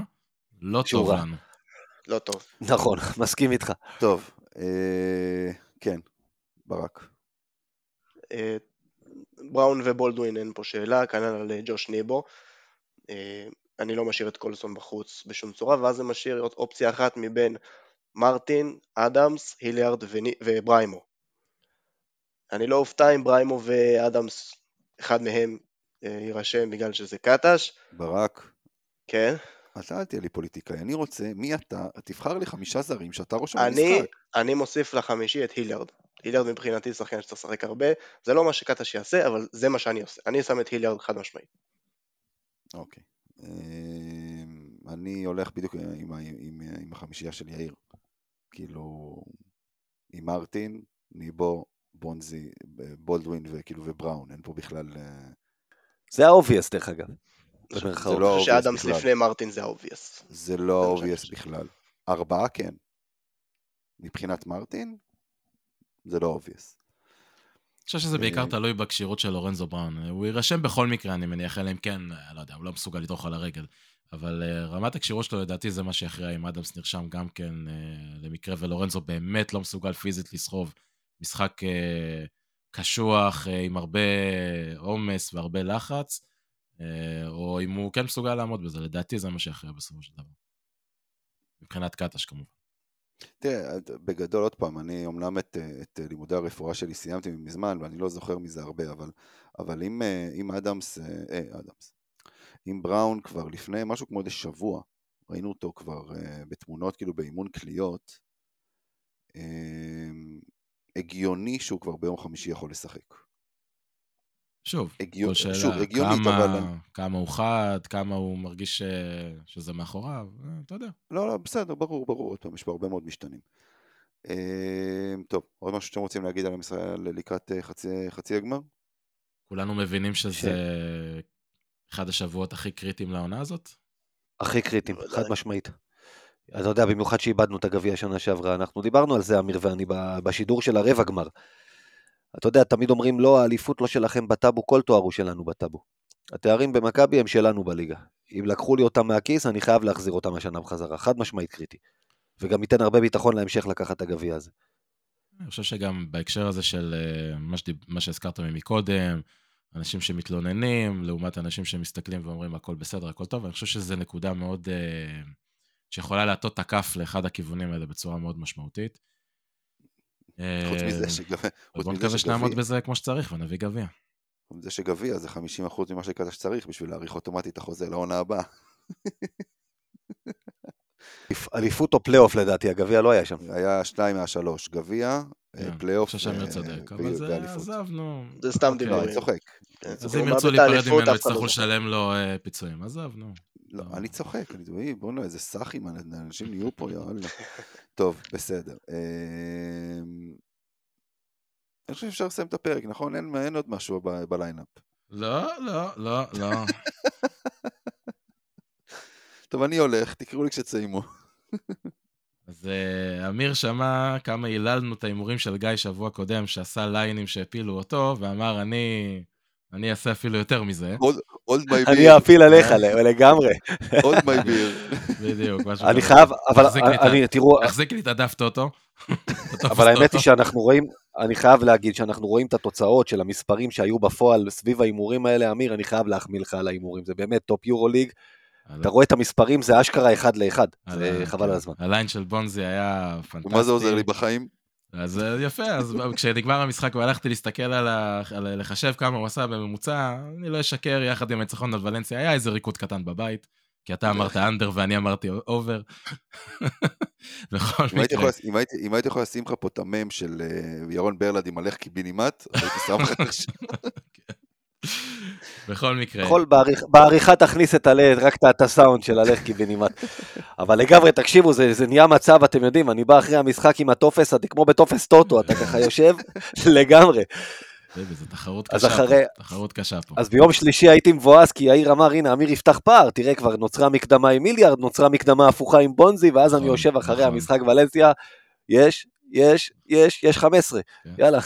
לא טוב. לנו. לא טוב. נכון, מסכים איתך. טוב, אה, כן, ברק. אה, בראון ובולדווין אין פה שאלה, כנ"ל על ג'וש ניבו. אני לא משאיר את קולסון בחוץ בשום צורה, ואז זה משאיר אופציה אחת מבין מרטין, אדמס, היליארד ובריימו. אני לא אופתע אם בריימו ואדמס אחד מהם אה, יירשם בגלל שזה קטש, ברק, כן. אתה אל תהיה לי פוליטיקאי, אני רוצה, מי אתה? תבחר לי חמישה זרים שאתה רושם אני, במשחק. אני מוסיף לחמישי את היליארד. היליארד מבחינתי שחקן שצריך לשחק הרבה, זה לא מה שקטש יעשה, אבל זה מה שאני עושה. אני שם את היליארד חד משמעית. אוקיי. אמ, אני הולך בדיוק עם, ה- עם, עם החמישייה של יאיר. כאילו, עם מרטין, ניבו, בונזי, בולדווין וכאילו ובראון, אין פה בכלל... אה, זה ה obvious דרך אגב. זה. לא שאדמס. לפני מרטין זה ה obvious. זה לא זה מה שאני obvious חושב. בכלל. ארבעה כן. מבחינת מרטין, זה לא obvious. אני חושב שזה בעיקר אה, תלוי בכשירות של לורנזו בראון. הוא יירשם בכל מקרה, אני מניח, אלא אם כן, אה, לא יודע, הוא לא מסוגל לדרוך על הרגל. אבל אה, רמת הכשירות שלו, לדעתי, זה מה שיכריע אם אדמס נרשם גם כן אה, למקרה ולורנזו באמת לא מסוגל פיזית לסחוב משחק אה, קשוח, אה, עם הרבה עומס והרבה לחץ, אה, או אם הוא כן מסוגל לעמוד בזה, לדעתי זה מה שיכריע בסופו של דבר. מבחינת קטש כמובן. תראה, בגדול, עוד פעם, אני אומנם את, את לימודי הרפואה שלי סיימתי מזמן, ואני לא זוכר מזה הרבה, אבל, אבל אם, אם אדמס, אה, אדמס, אם בראון כבר לפני משהו כמו איזה שבוע, ראינו אותו כבר אה, בתמונות כאילו באימון קליות, אה, הגיוני שהוא כבר ביום חמישי יכול לשחק. שוב, הגיוני- כל שאלה, שוב, הגיונית, כמה, אבל- כמה הוא חד, כמה הוא מרגיש ש... שזה מאחוריו, אה, אתה יודע. לא, לא, בסדר, ברור, ברור, עוד פעם, יש פה הרבה מאוד משתנים. אה, טוב, עוד משהו שאתם רוצים להגיד על המשחק לקראת אה, חצי, חצי הגמר? כולנו מבינים שזה אחד השבועות הכי קריטיים לעונה הזאת. הכי קריטיים, בוודאי. חד משמעית. אתה יודע, במיוחד שאיבדנו את הגביע שנה שעברה, אנחנו דיברנו על זה, אמיר ואני, בשידור של הרבע גמר. אתה יודע, תמיד אומרים, לא, האליפות לא שלכם בטאבו, כל תואר הוא שלנו בטאבו. התארים במכבי הם שלנו בליגה. אם לקחו לי אותם מהכיס, אני חייב להחזיר אותם השנה בחזרה. חד משמעית קריטי. וגם ייתן הרבה ביטחון להמשך לקחת את הגביע הזה. אני חושב שגם בהקשר הזה של אה, מה, שדיב... מה שהזכרת מקודם, אנשים שמתלוננים, לעומת אנשים שמסתכלים ואומרים הכל בסדר, הכל טוב, אני חושב שזו נקודה מאוד, אה, שיכולה להטות את הכף לאחד הכיוונים האלה בצורה מאוד משמעותית. חוץ אה, מזה שגביע, אז חוץ בוא נקווה שנעמוד בזה כמו שצריך ונביא גביע. חוץ מזה שגביע זה 50% ממה שקטע שצריך בשביל להאריך אוטומטית את החוזה לעונה הבאה. אליפ- אליפות או פלייאוף לדעתי, הגביע לא היה שם. היה שניים מהשלוש, גביע, אה, כן, פלייאוף אני חושב שאמיר ו- צודק, אבל זה. עזוב, נו. זה סתם אוקיי. לא, אני. צוחק. כן, אז אם ירצו להיפרד ממנו, לא יצטרכו זוכר. לשלם לו אה, פיצויים. עזוב, נו. לא, לא. אני צוחק, אני אומר, בוא'נה, איזה סאחים, אנשים נהיו פה, יאללה. טוב, בסדר. אמ, אני חושב שאפשר לסיים את הפרק, נכון? אין עוד משהו ב lineup. לא, לא, לא, לא. טוב, אני הולך, תקראו לי כשתסיימו. אז אה, אמיר שמע כמה היללנו את ההימורים של גיא שבוע קודם, שעשה ליינים שהפילו אותו, ואמר, אני... אני אעשה אפילו יותר מזה. hold my אני beer, אפיל עליך לגמרי. hold my beer. בדיוק, משהו אני. חייב, אבל אני, תראו, תחזיק לי את הדף טוטו. אבל האמת היא שאנחנו רואים, אני חייב להגיד שאנחנו רואים את התוצאות של המספרים שהיו בפועל סביב ההימורים האלה, אמיר, אני חייב להחמיא לך על ההימורים, זה באמת top יורוליג, אתה רואה את המספרים, זה אשכרה אחד לאחד, זה חבל על הזמן. ה line של בונזי היה פנטסטי. ומה זה עוזר לי בחיים? אז אה, יפה, אז כשנגמר המשחק והלכתי להסתכל על ה... על לחשב כמה הוא עשה בממוצע, אני לא אשקר, יחד עם הניצחון על ולנסיה, היה איזה ריקוד קטן בבית, כי אתה אמרת under ואני אמרתי over. בכל מקרה, אם הייתי- יכול לשים לך פה את המם של אה, ירון ברלד עם הלך קיבינימט, הייתי שם לך את השם. בכל מקרה, יכול בעריכ- בעריכה תכניס את הלד, רק את- הסאונד של הלך קיבינימט. אבל לגמרי, תקשיבו, זה זה נהיה מצב, אתם יודעים, אני בא אחרי המשחק עם הטופס, אתה כמו בטופס טוטו, אתה ככה יושב, לגמרי. זה תחרות קשה פה, אחרי- תחרות קשה פה. אז ביום שלישי הייתי מבואס, כי יאיר אמר, הנה, אמיר יפתח פער, תראה, כבר נוצרה מקדמה עם מיליארד, נוצרה מקדמה הפוכה עם בונזי, ואז אני נכון, יושב אחרי נכון. המשחק ולנסיה, יש, יש, יש, יש 15, כן. יאללה,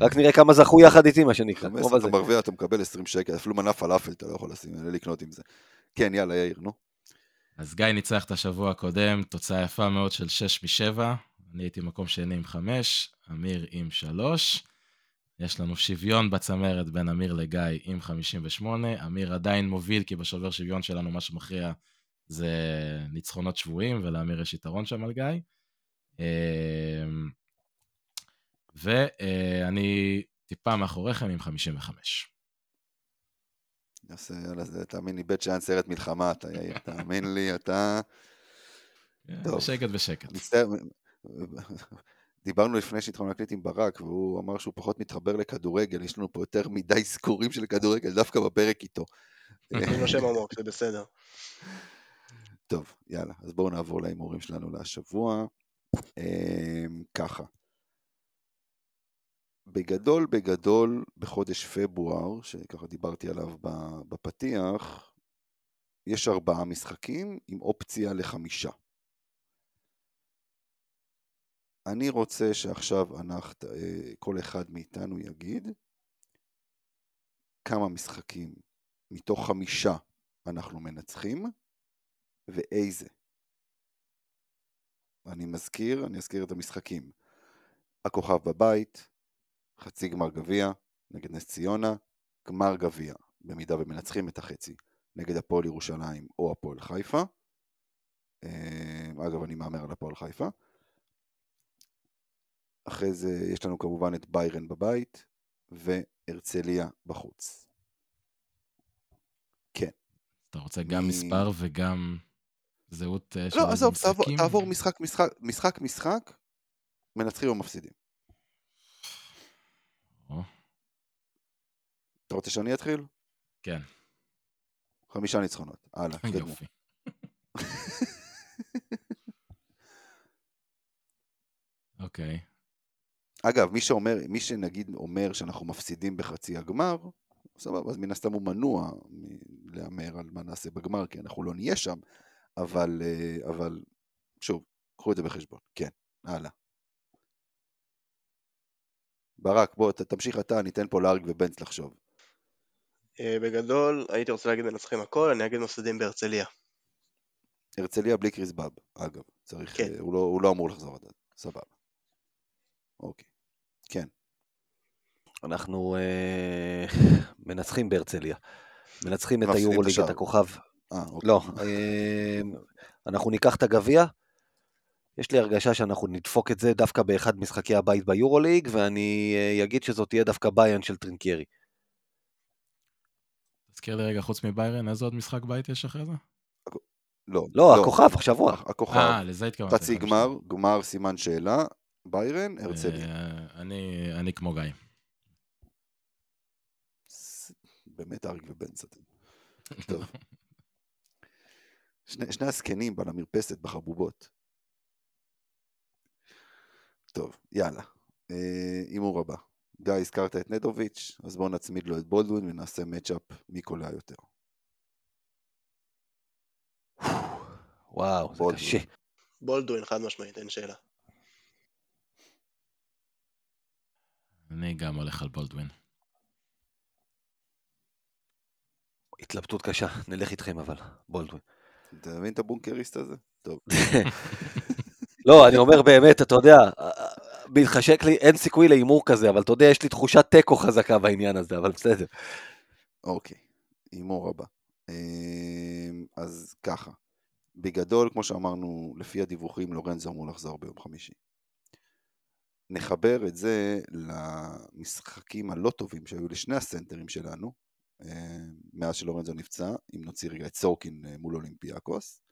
רק נראה כמה זכו יחד איתי, מה שנקרא. 15 רוב הזה. אתה מרוויח, אתה מקבל 20 שקל, אפילו מנה פלאפל אתה לא יכול לשים, אין לי לקנות עם זה. כן, יאללה, יאיר, נו. אז גיא ניצח את השבוע הקודם, תוצאה יפה מאוד של 6 מ-7, אני הייתי מקום שני עם 5, אמיר עם 3. יש לנו שוויון בצמרת בין אמיר לגיא עם 58, אמיר עדיין מוביל, כי בשובר שוויון שלנו מה שמכריע זה ניצחונות שבויים, ולאמיר יש יתרון שם על גיא. ואני טיפה מאחוריכם עם 55. נעשה, יאללה, זה, תאמין לי, בית שאן סרט מלחמה, אתה יאיר, תאמין לי, אתה... טוב. בשקט בשקט. מצטער, דיברנו לפני שהתחלנו להקליט עם ברק, והוא אמר שהוא פחות מתחבר לכדורגל, יש לנו פה יותר מדי סקורים של כדורגל דווקא בפרק איתו. אני נושם עמוק, זה בסדר. טוב, יאללה, אז בואו נעבור להימורים שלנו להשבוע. אמ, ככה. בגדול, בגדול, בחודש פברואר, שככה דיברתי עליו בפתיח, יש ארבעה משחקים עם אופציה לחמישה. אני רוצה שעכשיו אנחנו, אה, כל אחד מאיתנו יגיד כמה משחקים מתוך חמישה אנחנו מנצחים ואיזה. אני מזכיר, אני אזכיר את המשחקים. הכוכב בבית, חצי גמר גביע נגד נס ציונה, גמר גביע, במידה ומנצחים את החצי, נגד הפועל ירושלים או הפועל חיפה. אה, אגב, אני מהמר על הפועל חיפה. אחרי זה יש לנו כמובן את ביירן בבית והרצליה בחוץ. כן. אתה רוצה גם מספר וגם זהות אה, של לא, עזוב? תעבור משחק, משחק, משחק, משחק, מנצחים או מפסידים. אתה רוצה שאני אתחיל? כן, חמישה ניצחונות. הלאה, תקדמו. יופי. אוקיי. אגב, מי שאומר, מי שנגיד אומר שאנחנו מפסידים בחצי הגמר, סבבה, אז מן הסתם הוא מנוע מלהמר על מה נעשה בגמר, כי אנחנו לא נהיה שם, אבל, אה, אבל, שוב, קחו את זה בחשבון. כן, הלאה. ברק, בוא, תמשיך אתה, ניתן פה לאריק ובנץ לחשוב. אה, בגדול, הייתי רוצה להגיד מנצחים הכל, אני אגיד מפסידים בהרצליה. הרצליה בלי קריס באב, אגב, צריך, כן. אה, הוא, לא, הוא לא אמור לחזור עד אז, סבבה. אוקיי, כן, אנחנו אה, מנצחים בהרצליה. מנצחים את היורוליג. את הכוכב. אה, אוקיי. לא, אה, אנחנו ניקח את הגביע. יש לי הרגשה שאנחנו נדפוק את זה דווקא באחד משחקי הבית ביורוליג, ואני אה, אגיד שזאת תהיה דווקא ביין של טרינקיירי. תזכיר לי רגע, חוץ מביירן, איזה עוד משחק בית יש אחרי זה? לא, לא, הכוכב, השבוע. הכוכב, אה, לזה התכוונתי. חצי גמר, גמר סימן שאלה, ביירן, הרצליה. אה, אני אני כמו גיא. באמת אריק ובנץ אתם. טוב. שני, שני הזקנים על המרפסת בחבובות. טוב, יאללה. אה, הימור הבא. גיא, הזכרת את נדוביץ', אז בואו נצמיד לו את בולדווין ונעשה מצ'אפ מי קולע יותר. וואו, זה בולדווין. קשה. בולדווין חד משמעית, אין שאלה. אני גם הולך על בולדווין. התלבטות קשה, נלך איתכם אבל, בולדווין. אתה מבין את הבונקריסט הזה? טוב. לא, אני אומר באמת, אתה יודע, מתחשק לי, אין סיכוי להימור כזה, אבל אתה יודע, יש לי תחושת תיקו חזקה בעניין הזה, אבל בסדר. אוקיי, הימור הבא. אמ, אז ככה, בגדול, כמו שאמרנו, לפי הדיווחים, לורנזו אמור לחזור ביום חמישי. נחבר את זה למשחקים הלא טובים שהיו לשני הסנטרים שלנו, אמ, מאז שלורנזו נפצע, אם נוציא רגע את סורקין אה, מול אולימפיאקוס.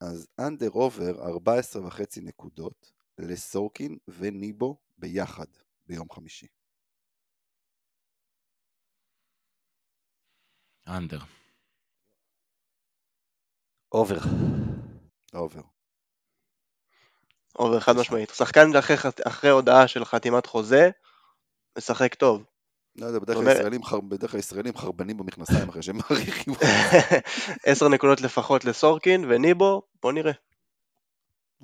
אז אנדר עובר 14 וחצי נקודות לסורקין וניבו ביחד ביום חמישי. under. over. over. over חד משמעית. שחקן אחרי, הודעה של חתימת חוזה, משחק טוב. לא יודע, בדרך כלל ישראלים חר- בדרך כלל ישראלים חרבנים במכנסיים אחרי שהם מאריכים. עשר נקודות לפחות לסורקין וניבו, בוא נראה.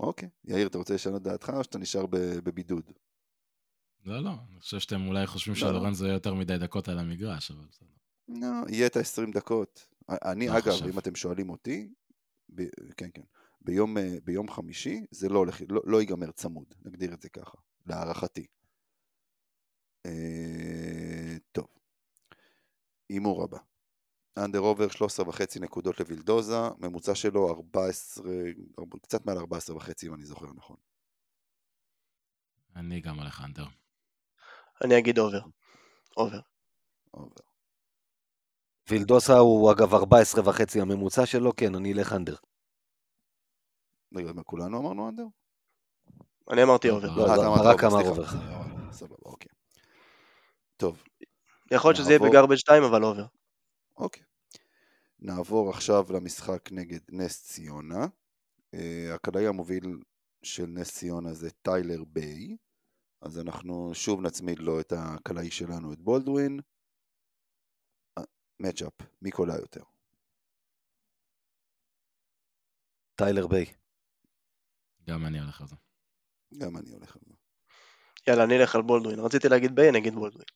אוקיי. יאיר, אתה רוצה לשנות דעתך או שאתה נשאר בבידוד? לא, לא, אני חושב שאתם אולי חושבים לא. שלורנזו יהיה יותר מדי דקות על המגרש, אבל בסדר. לא, יהיה את ה-20 דקות. אני, לא אגב. אם אתם שואלים אותי. כן, כן. ביום, אה, ביום חמישי זה לא הולך, לא, לא ייגמר צמוד, נגדיר את זה ככה, להערכתי. אה, טוב. הימור הבא. אנדר עובר 13 וחצי נקודות לווילדוזה, ממוצע שלו 14, ארבע- קצת מעל 14 וחצי אם אני זוכר נכון. אני גם הולך under. אני אגיד over. over. over. וילדוסה הוא אגב 14 וחצי הממוצע שלו, כן, אני אלך under. רגע, מה, כולנו אמרנו under? אני אמרתי over. לא, אה, לא, ברק over, אמר סליחה. over. סבבה, אוקיי. טוב, יכול להיות שזה יהיה. בגרבג' 2 אבל אובר. אוקיי. נעבור עכשיו למשחק נגד נס ציונה. אה, הקלעי המוביל של נס ציונה זה טיילר ביי, אז אנחנו שוב נצמיד לו את הקלעי שלנו, את בולדווין. matchup, מי קולע יותר? טיילר ביי. גם אני הולך על זה. גם אני הולך על זה. יאללה, אני אלך על בולדווין. רציתי להגיד ביי, אני אגיד בולדווין.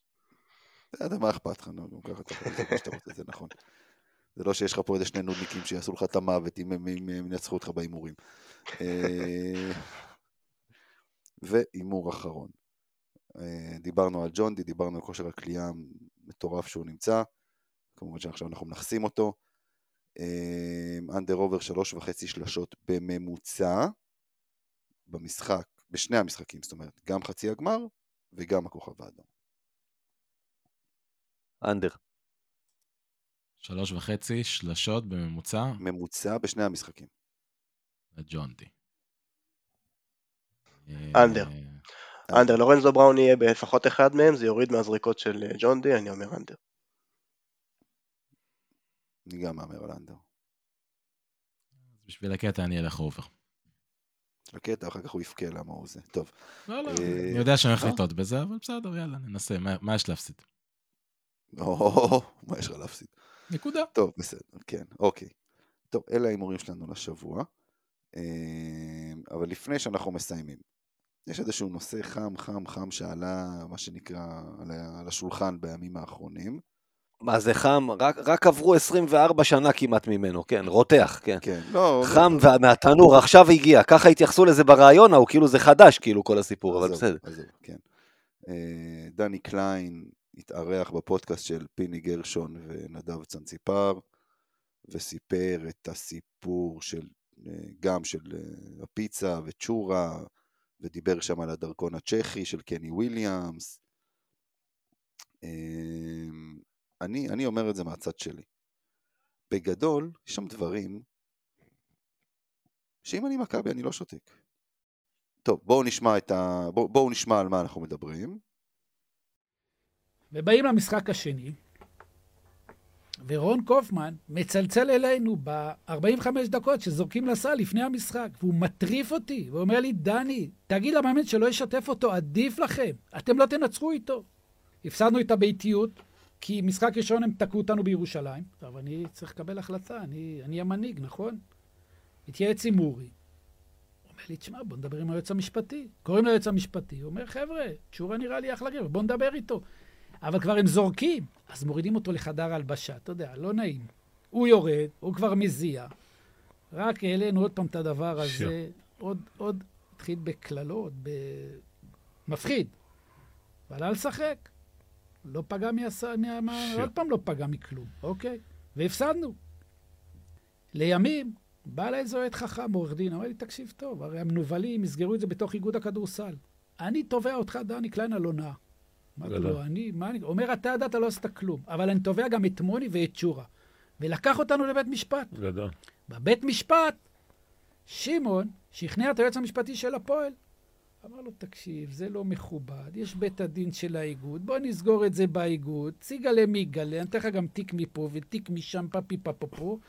בסדר, מה אכפת לך? נו, גם ככה אתה יכול לעשות מה שאתה רוצה, זה נכון. זה לא שיש לך פה איזה שני נודניקים שיעשו לך את המוות אם הם ינצחו אותך בהימורים. אה, והימור אחרון. אה, דיברנו על ג'ונדי, דיברנו על כושר הכלייה המטורף שהוא נמצא. כמובן שעכשיו אנחנו מנכסים אותו. אנדר עובר שלוש וחצי שלשות בממוצע במשחק, בשני המשחקים, זאת אומרת, גם חצי הגמר וגם הכוכב האדום. אנדר. שלוש וחצי שלשות בממוצע ממוצע בשני המשחקים. לג'ון די. אנדר. אנדר, לורנזו בראון יהיה בלפחות אחד מהם, זה יוריד מהזריקות של אה, ג'ון די, אני אומר under. אני גם מהמר על under. בשביל הקטע אני אלך over. הקטע, אחר כך הוא יבכה למה הוא זה. טוב, לא, לא, אה, אני יודע שאני הולך אה. לטעות בזה, אבל בסדר, יאללה, ננסה, מה- מה יש להפסיד? או, מה יש לך להפסיד? נקודה. טוב, בסדר, כן, אוקיי. טוב, אלה ההימורים שלנו לשבוע. אה, אבל לפני שאנחנו מסיימים, יש איזשהו נושא חם, חם, חם שעלה, מה שנקרא, על השולחן בימים האחרונים. מה זה חם? רק, רק עברו 24 שנה כמעט ממנו, כן, רותח, כן. כן, לא... חם וה- מהתנור, עכשיו הגיע. ככה התייחסו לזה ברעיון ההוא, כאילו זה חדש, כאילו כל הסיפור, אבל בסדר. עזוב, כן. אה, דני קליין התארח בפודקאסט של פיני גרשון ונדב צנציפר, וסיפר את הסיפור של, אה, גם של אה, הפיצה וצ'ורה, ודיבר שם על הדרכון הצ'כי של קני וויליאמס. אה, אני, אני אומר את זה מהצד שלי. בגדול, יש שם דברים שאם אני מכבי אני לא שותק. טוב, בואו נשמע ה... בואו, בואו נשמע על מה אנחנו מדברים. ובאים למשחק השני, ורון קופמן מצלצל אלינו ב-45 דקות שזורקים לסל לפני המשחק, והוא מטריף אותי, ואומר לי, דני, תגיד למאמן שלא ישתף אותו, עדיף לכם, אתם לא תנצחו איתו. הפסדנו את הביתיות, כי משחק ראשון הם תקעו אותנו בירושלים. עכשיו, אני צריך לקבל החלטה, אני, אני המנהיג, נכון? התייעץ עם אורי. הוא אומר לי, תשמע, בוא נדבר עם היועץ המשפטי. קוראים ליועץ המשפטי, הוא אומר, חבר'ה, תשורה נראה לי אחלה גבר, בוא נדבר איתו. אבל כבר הם זורקים, אז מורידים אותו לחדר הלבשה, אתה יודע, לא נעים. הוא יורד, הוא כבר מזיע. רק העלינו עוד פעם את הדבר הזה, עוד, עוד, התחיל בקללות, במפחיד. ועלה לשחק. לא פגע מהס... מה... מה... עוד פעם לא פגע מכלום, אוקיי? והפסדנו. לימים, בא אליי איזה אוהד חכם, עורך דין, אמר לי, תקשיב טוב, הרי המנוולים יסגרו את זה בתוך איגוד הכדורסל. אני תובע אותך, דני קליין, על הונאה. אמרתי גדול. לו, אני, מה אני... אומר, אתה ידעת, לא עשית כלום. אבל אני תובע גם את מוני ואת שורה. ולקח אותנו לבית משפט. גדול. בבית משפט, שמעון שכנע את היועץ המשפטי של הפועל. אמר לו, תקשיב, זה לא מכובד, יש בית הדין של האיגוד, בוא נסגור את זה באיגוד, ציגלה מיגלה, אני אתן לך גם תיק מפה ותיק משם, פפי פפפו.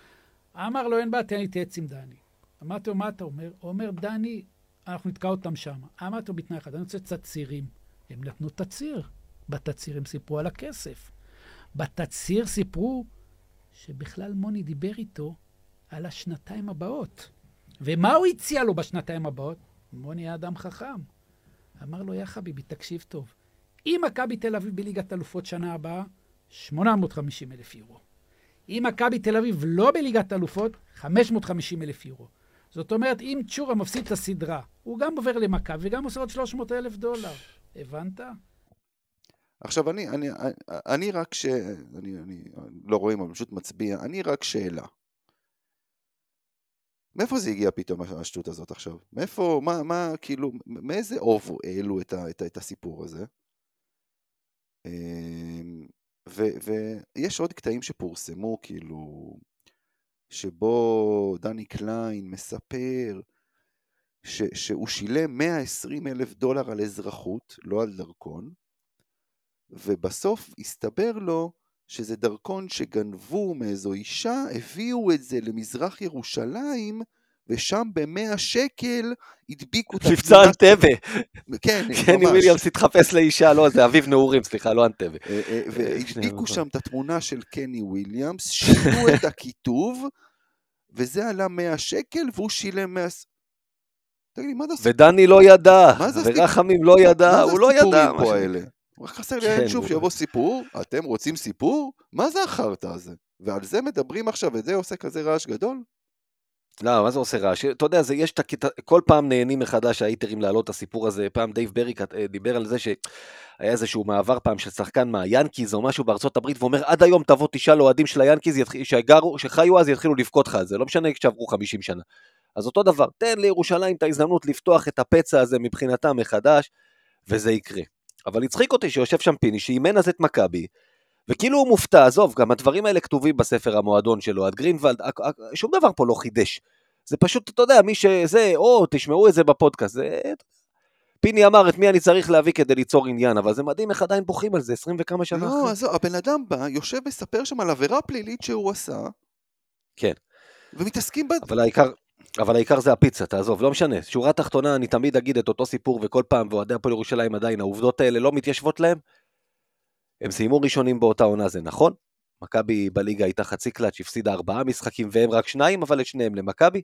אמר לו, אין בעיה, תן לי להתייעץ עם דני. אמרתי לו, מה אתה אומר? הוא אומר, דני, אנחנו נתקע אותם שם. אמרתי לו, בתנאי אחד, אני רוצה תצהירים. הם נתנו תצהיר. בתצהיר הם סיפרו על הכסף. בתצהיר סיפרו שבכלל מוני דיבר איתו על השנתיים הבאות. ומה הוא הציע לו בשנתיים הבאות? מוני היה אדם חכם. אמר לו, יא חביבי, תקשיב טוב. אם מכבי תל אביב בליגת אלופות שנה הבאה, 850 אלף יורו. אם מכבי תל אביב לא בליגת אלופות, 550 אלף יורו. זאת אומרת, אם צ'ורה מפסיד את הסדרה, הוא גם עובר למכבי וגם עושה עוד 300 אלף דולר. הבנת? עכשיו, אני, אני, אני רק ש... אני, אני לא רואים, אבל פשוט מצביע. אני רק שאלה. מאיפה זה הגיע פתאום השטות הזאת עכשיו? מאיפה, מה, מה, כאילו, מאיזה אוב העלו את, ה, את, ה, את הסיפור הזה? אמ, ויש עוד קטעים שפורסמו, כאילו, שבו דני קליין מספר ש, שהוא שילם 120 אלף דולר על אזרחות, לא על דרכון, ובסוף הסתבר לו שזה דרכון שגנבו מאיזו אישה, הביאו את זה למזרח ירושלים, ושם במאה שקל הדביקו את מבצע אנטבה. כן, קני ממש. וויליאמס התחפש לאישה, לא, זה אביב נעורים, סליחה, לא אנטבה. אה, אה, והדביקו שנייה, שם את התמונה של קני וויליאמס, שינו את הכיתוב, וזה עלה 100 שקל, והוא שילם 100... תגיד לי, מה זה הסיפור? ודני לא ידע, מה? ורחמים לא ידע, מה הוא לא זה ידע. הסיפורים מה פה האלה? רק חסר לי כן, היום שוב שיבוא סיפור, אתם רוצים סיפור? מה זה החרטא הזה? ועל זה מדברים עכשיו, וזה עושה כזה רעש גדול? לא, מה זה עושה רעש? אתה יודע, זה, יש את הקטע, כל פעם נהנים מחדש ה haters להעלות את הסיפור הזה. פעם דייב בריק אה, דיבר על זה שהיה איזשהו מעבר פעם של שחקן מהיאנקיז או משהו בארצות הברית, ואומר, עד היום תבוא תשאל אוהדים של היאנקיז שגרו, שחיו אז יתחילו לבכות לך על זה, לא משנה כשעברו 50 שנה. אז אותו דבר, תן לירושלים את ההזדמנות לפתוח את הפצע הזה מבחינתם מחדש, וזה יקרה. אבל הצחיק אותי שיושב שם פיני, שאימן אז את מכבי, וכאילו הוא מופתע, עזוב, גם הדברים האלה כתובים בספר המועדון שלו, עד גרינוולד, שום דבר פה לא חידש. זה פשוט, אתה יודע, מי שזה, או, תשמעו את זה בפודקאסט, זה... פיני אמר את מי אני צריך להביא כדי ליצור עניין, אבל זה מדהים איך עדיין בוכים על זה 20 וכמה שנה לא, אחרי. עזוב, הבן אדם בא, יושב מספר שם על עבירה פלילית שהוא עשה, כן. ומתעסקים ב... אבל העיקר, אבל העיקר זה הפיצה, תעזוב, לא משנה. שורה תחתונה, אני תמיד אגיד את אותו סיפור, וכל פעם, ואוהדי הפועל ירושלים עדיין, העובדות האלה לא מתיישבות להם. הם סיימו ראשונים באותה עונה, זה נכון. מכבי בליגה הייתה חצי קלאץ', הפסידה ארבעה משחקים, והם רק שניים, אבל את שניהם למכבי.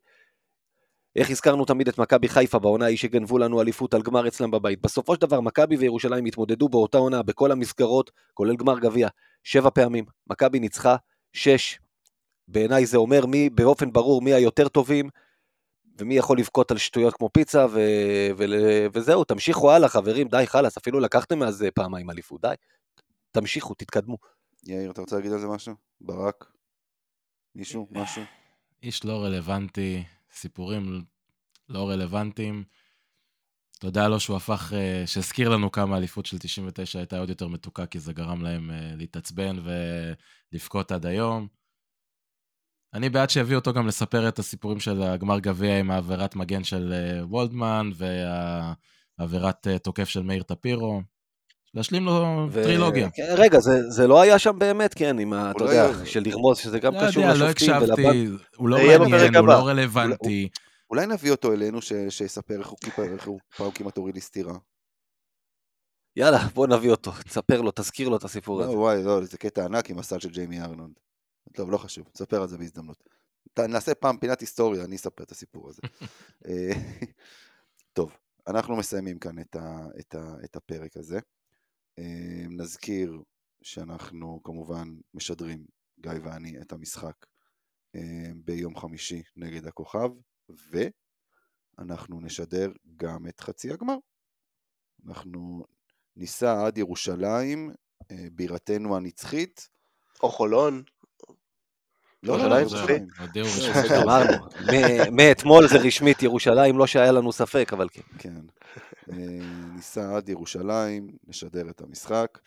איך הזכרנו תמיד את מכבי חיפה בעונה ההיא שגנבו לנו אליפות על גמר אצלם בבית. בסופו של דבר, מכבי וירושלים התמודדו באותה עונה בכל המסגרות, כולל גמר גביע, שבע פעמים. מכבי ניצחה שש. בעיניי זה אומר מי, באופן ברור מי היותר טובים, ומי יכול לבכות על שטויות כמו פיצה, ו... ו... וזהו, תמשיכו הלאה, חברים, די, חלאס, אפילו לקחתם מאז פעמיים אליפות, די. תמשיכו, תתקדמו. יאיר, אתה רוצה להגיד על זה משהו? ברק? מישהו? משהו? איש לא רלוונטי, סיפורים לא רלוונטיים. תודה לו שהוא הפך, אה, שהזכיר לנו כמה האליפות של 99 הייתה עוד יותר מתוקה, כי זה גרם להם אה, להתעצבן ולבכות עד היום. אני בעד שיביאו אותו גם לספר את הסיפורים של הגמר גביע עם העבירת מגן של אה, וולדמן והעבירת אה, תוקף של מאיר טפירו. להשלים לו ו- טרילוגיה. כן, רגע, זה, זה לא היה שם באמת, כן, עם ה... אתה אולי יודע, לא. של לרמוז, שזה גם לא קשור יודע, לא לשופטים הקשבתי, ולבנק. הוא לא זה יהיה מעניין, בפרק הוא הבא. לא רלוונטי. אולי נביא אותו אלינו ש... שיספר איך הוא כיפה- איך הוא פעם כמעט הוריד לי סטירה. יאללה, בוא נביא אותו, תספר לו, תזכיר לו את הסיפור לא, הזה. וואי, לא, זה קטע ענק עם הסל של ג'יימי ארנונד. טוב, לא חשוב, נספר על זה בהזדמנות. נעשה פעם פינת היסטוריה, אני אספר את הסיפור הזה. אה, טוב, אנחנו מסיימים כאן את, ה, את, ה, את הפרק הזה. אה, נזכיר שאנחנו כמובן משדרים, גיא ואני, את המשחק אה, ביום חמישי נגד הכוכב, ואנחנו נשדר גם את חצי הגמר. אנחנו ניסע עד ירושלים, בירתנו הנצחית. או חולון. לא, לא, ירושלים, לא, לא, אמרנו, מאתמול זה רשמית ירושלים, לא שהיה לנו ספק, אבל כן. כן. אה, ניסע עד ירושלים, נשדר את המשחק.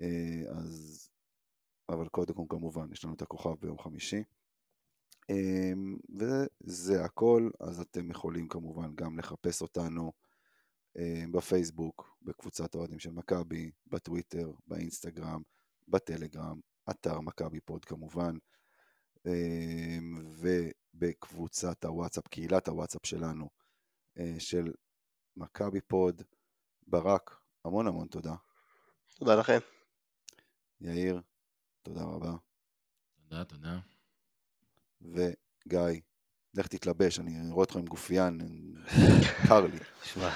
אה, אז... אבל קודם כל כמובן, יש לנו את הכוכב ביום חמישי. אה, וזה הכל, אז אתם יכולים כמובן גם לחפש אותנו בפייסבוק, בקבוצת האוהדים של מכבי, בטוויטר, באינסטגרם, בטלגרם, אתר מכבי Pod כמובן, ובקבוצת הוואטסאפ, קהילת הוואטסאפ שלנו, אה, של מכבי Pod. ברק, המון המון תודה. תודה לכם. יאיר, תודה רבה. תודה, תודה. וגיא, לך תתלבש, אני רואה אותך עם גופיין, קר לי. שמע,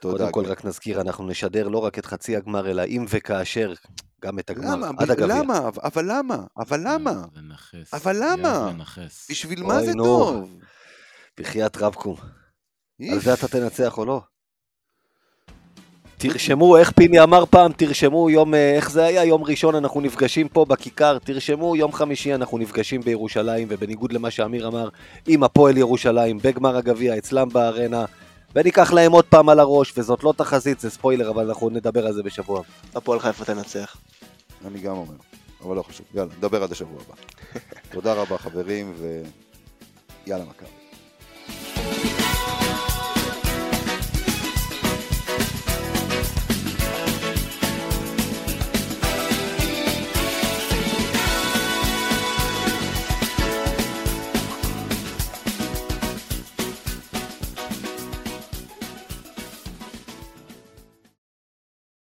תודה. קודם כל. רק נזכיר, אנחנו נשדר לא רק את חצי הגמר, אלא אם וכאשר, גם את הגמר, למה? עד הגביע. למה? אבל למה? אבל למה? לנכס. אבל למה? לנכס. בשביל מה זה נו. טוב? בחייאת רבקום. על איף. זה אתה תנצח או לא? תרשמו, איך פיני אמר פעם, תרשמו יום, אה, איך זה היה? יום ראשון אנחנו נפגשים פה בכיכר, תרשמו יום חמישי אנחנו נפגשים בירושלים, ובניגוד למה שאמיר אמר, עם הפועל ירושלים, בגמר הגביע, אצלם בארנה, וניקח להם עוד פעם על הראש, וזאת לא תחזית, זה ספוילר, אבל אנחנו נדבר על זה בשבוע. הפועל חיפה תנצח. אני גם אומר, אבל לא חשוב. יאללה, נדבר עד השבוע הבא. תודה רבה חברים, ויאללה מכבי.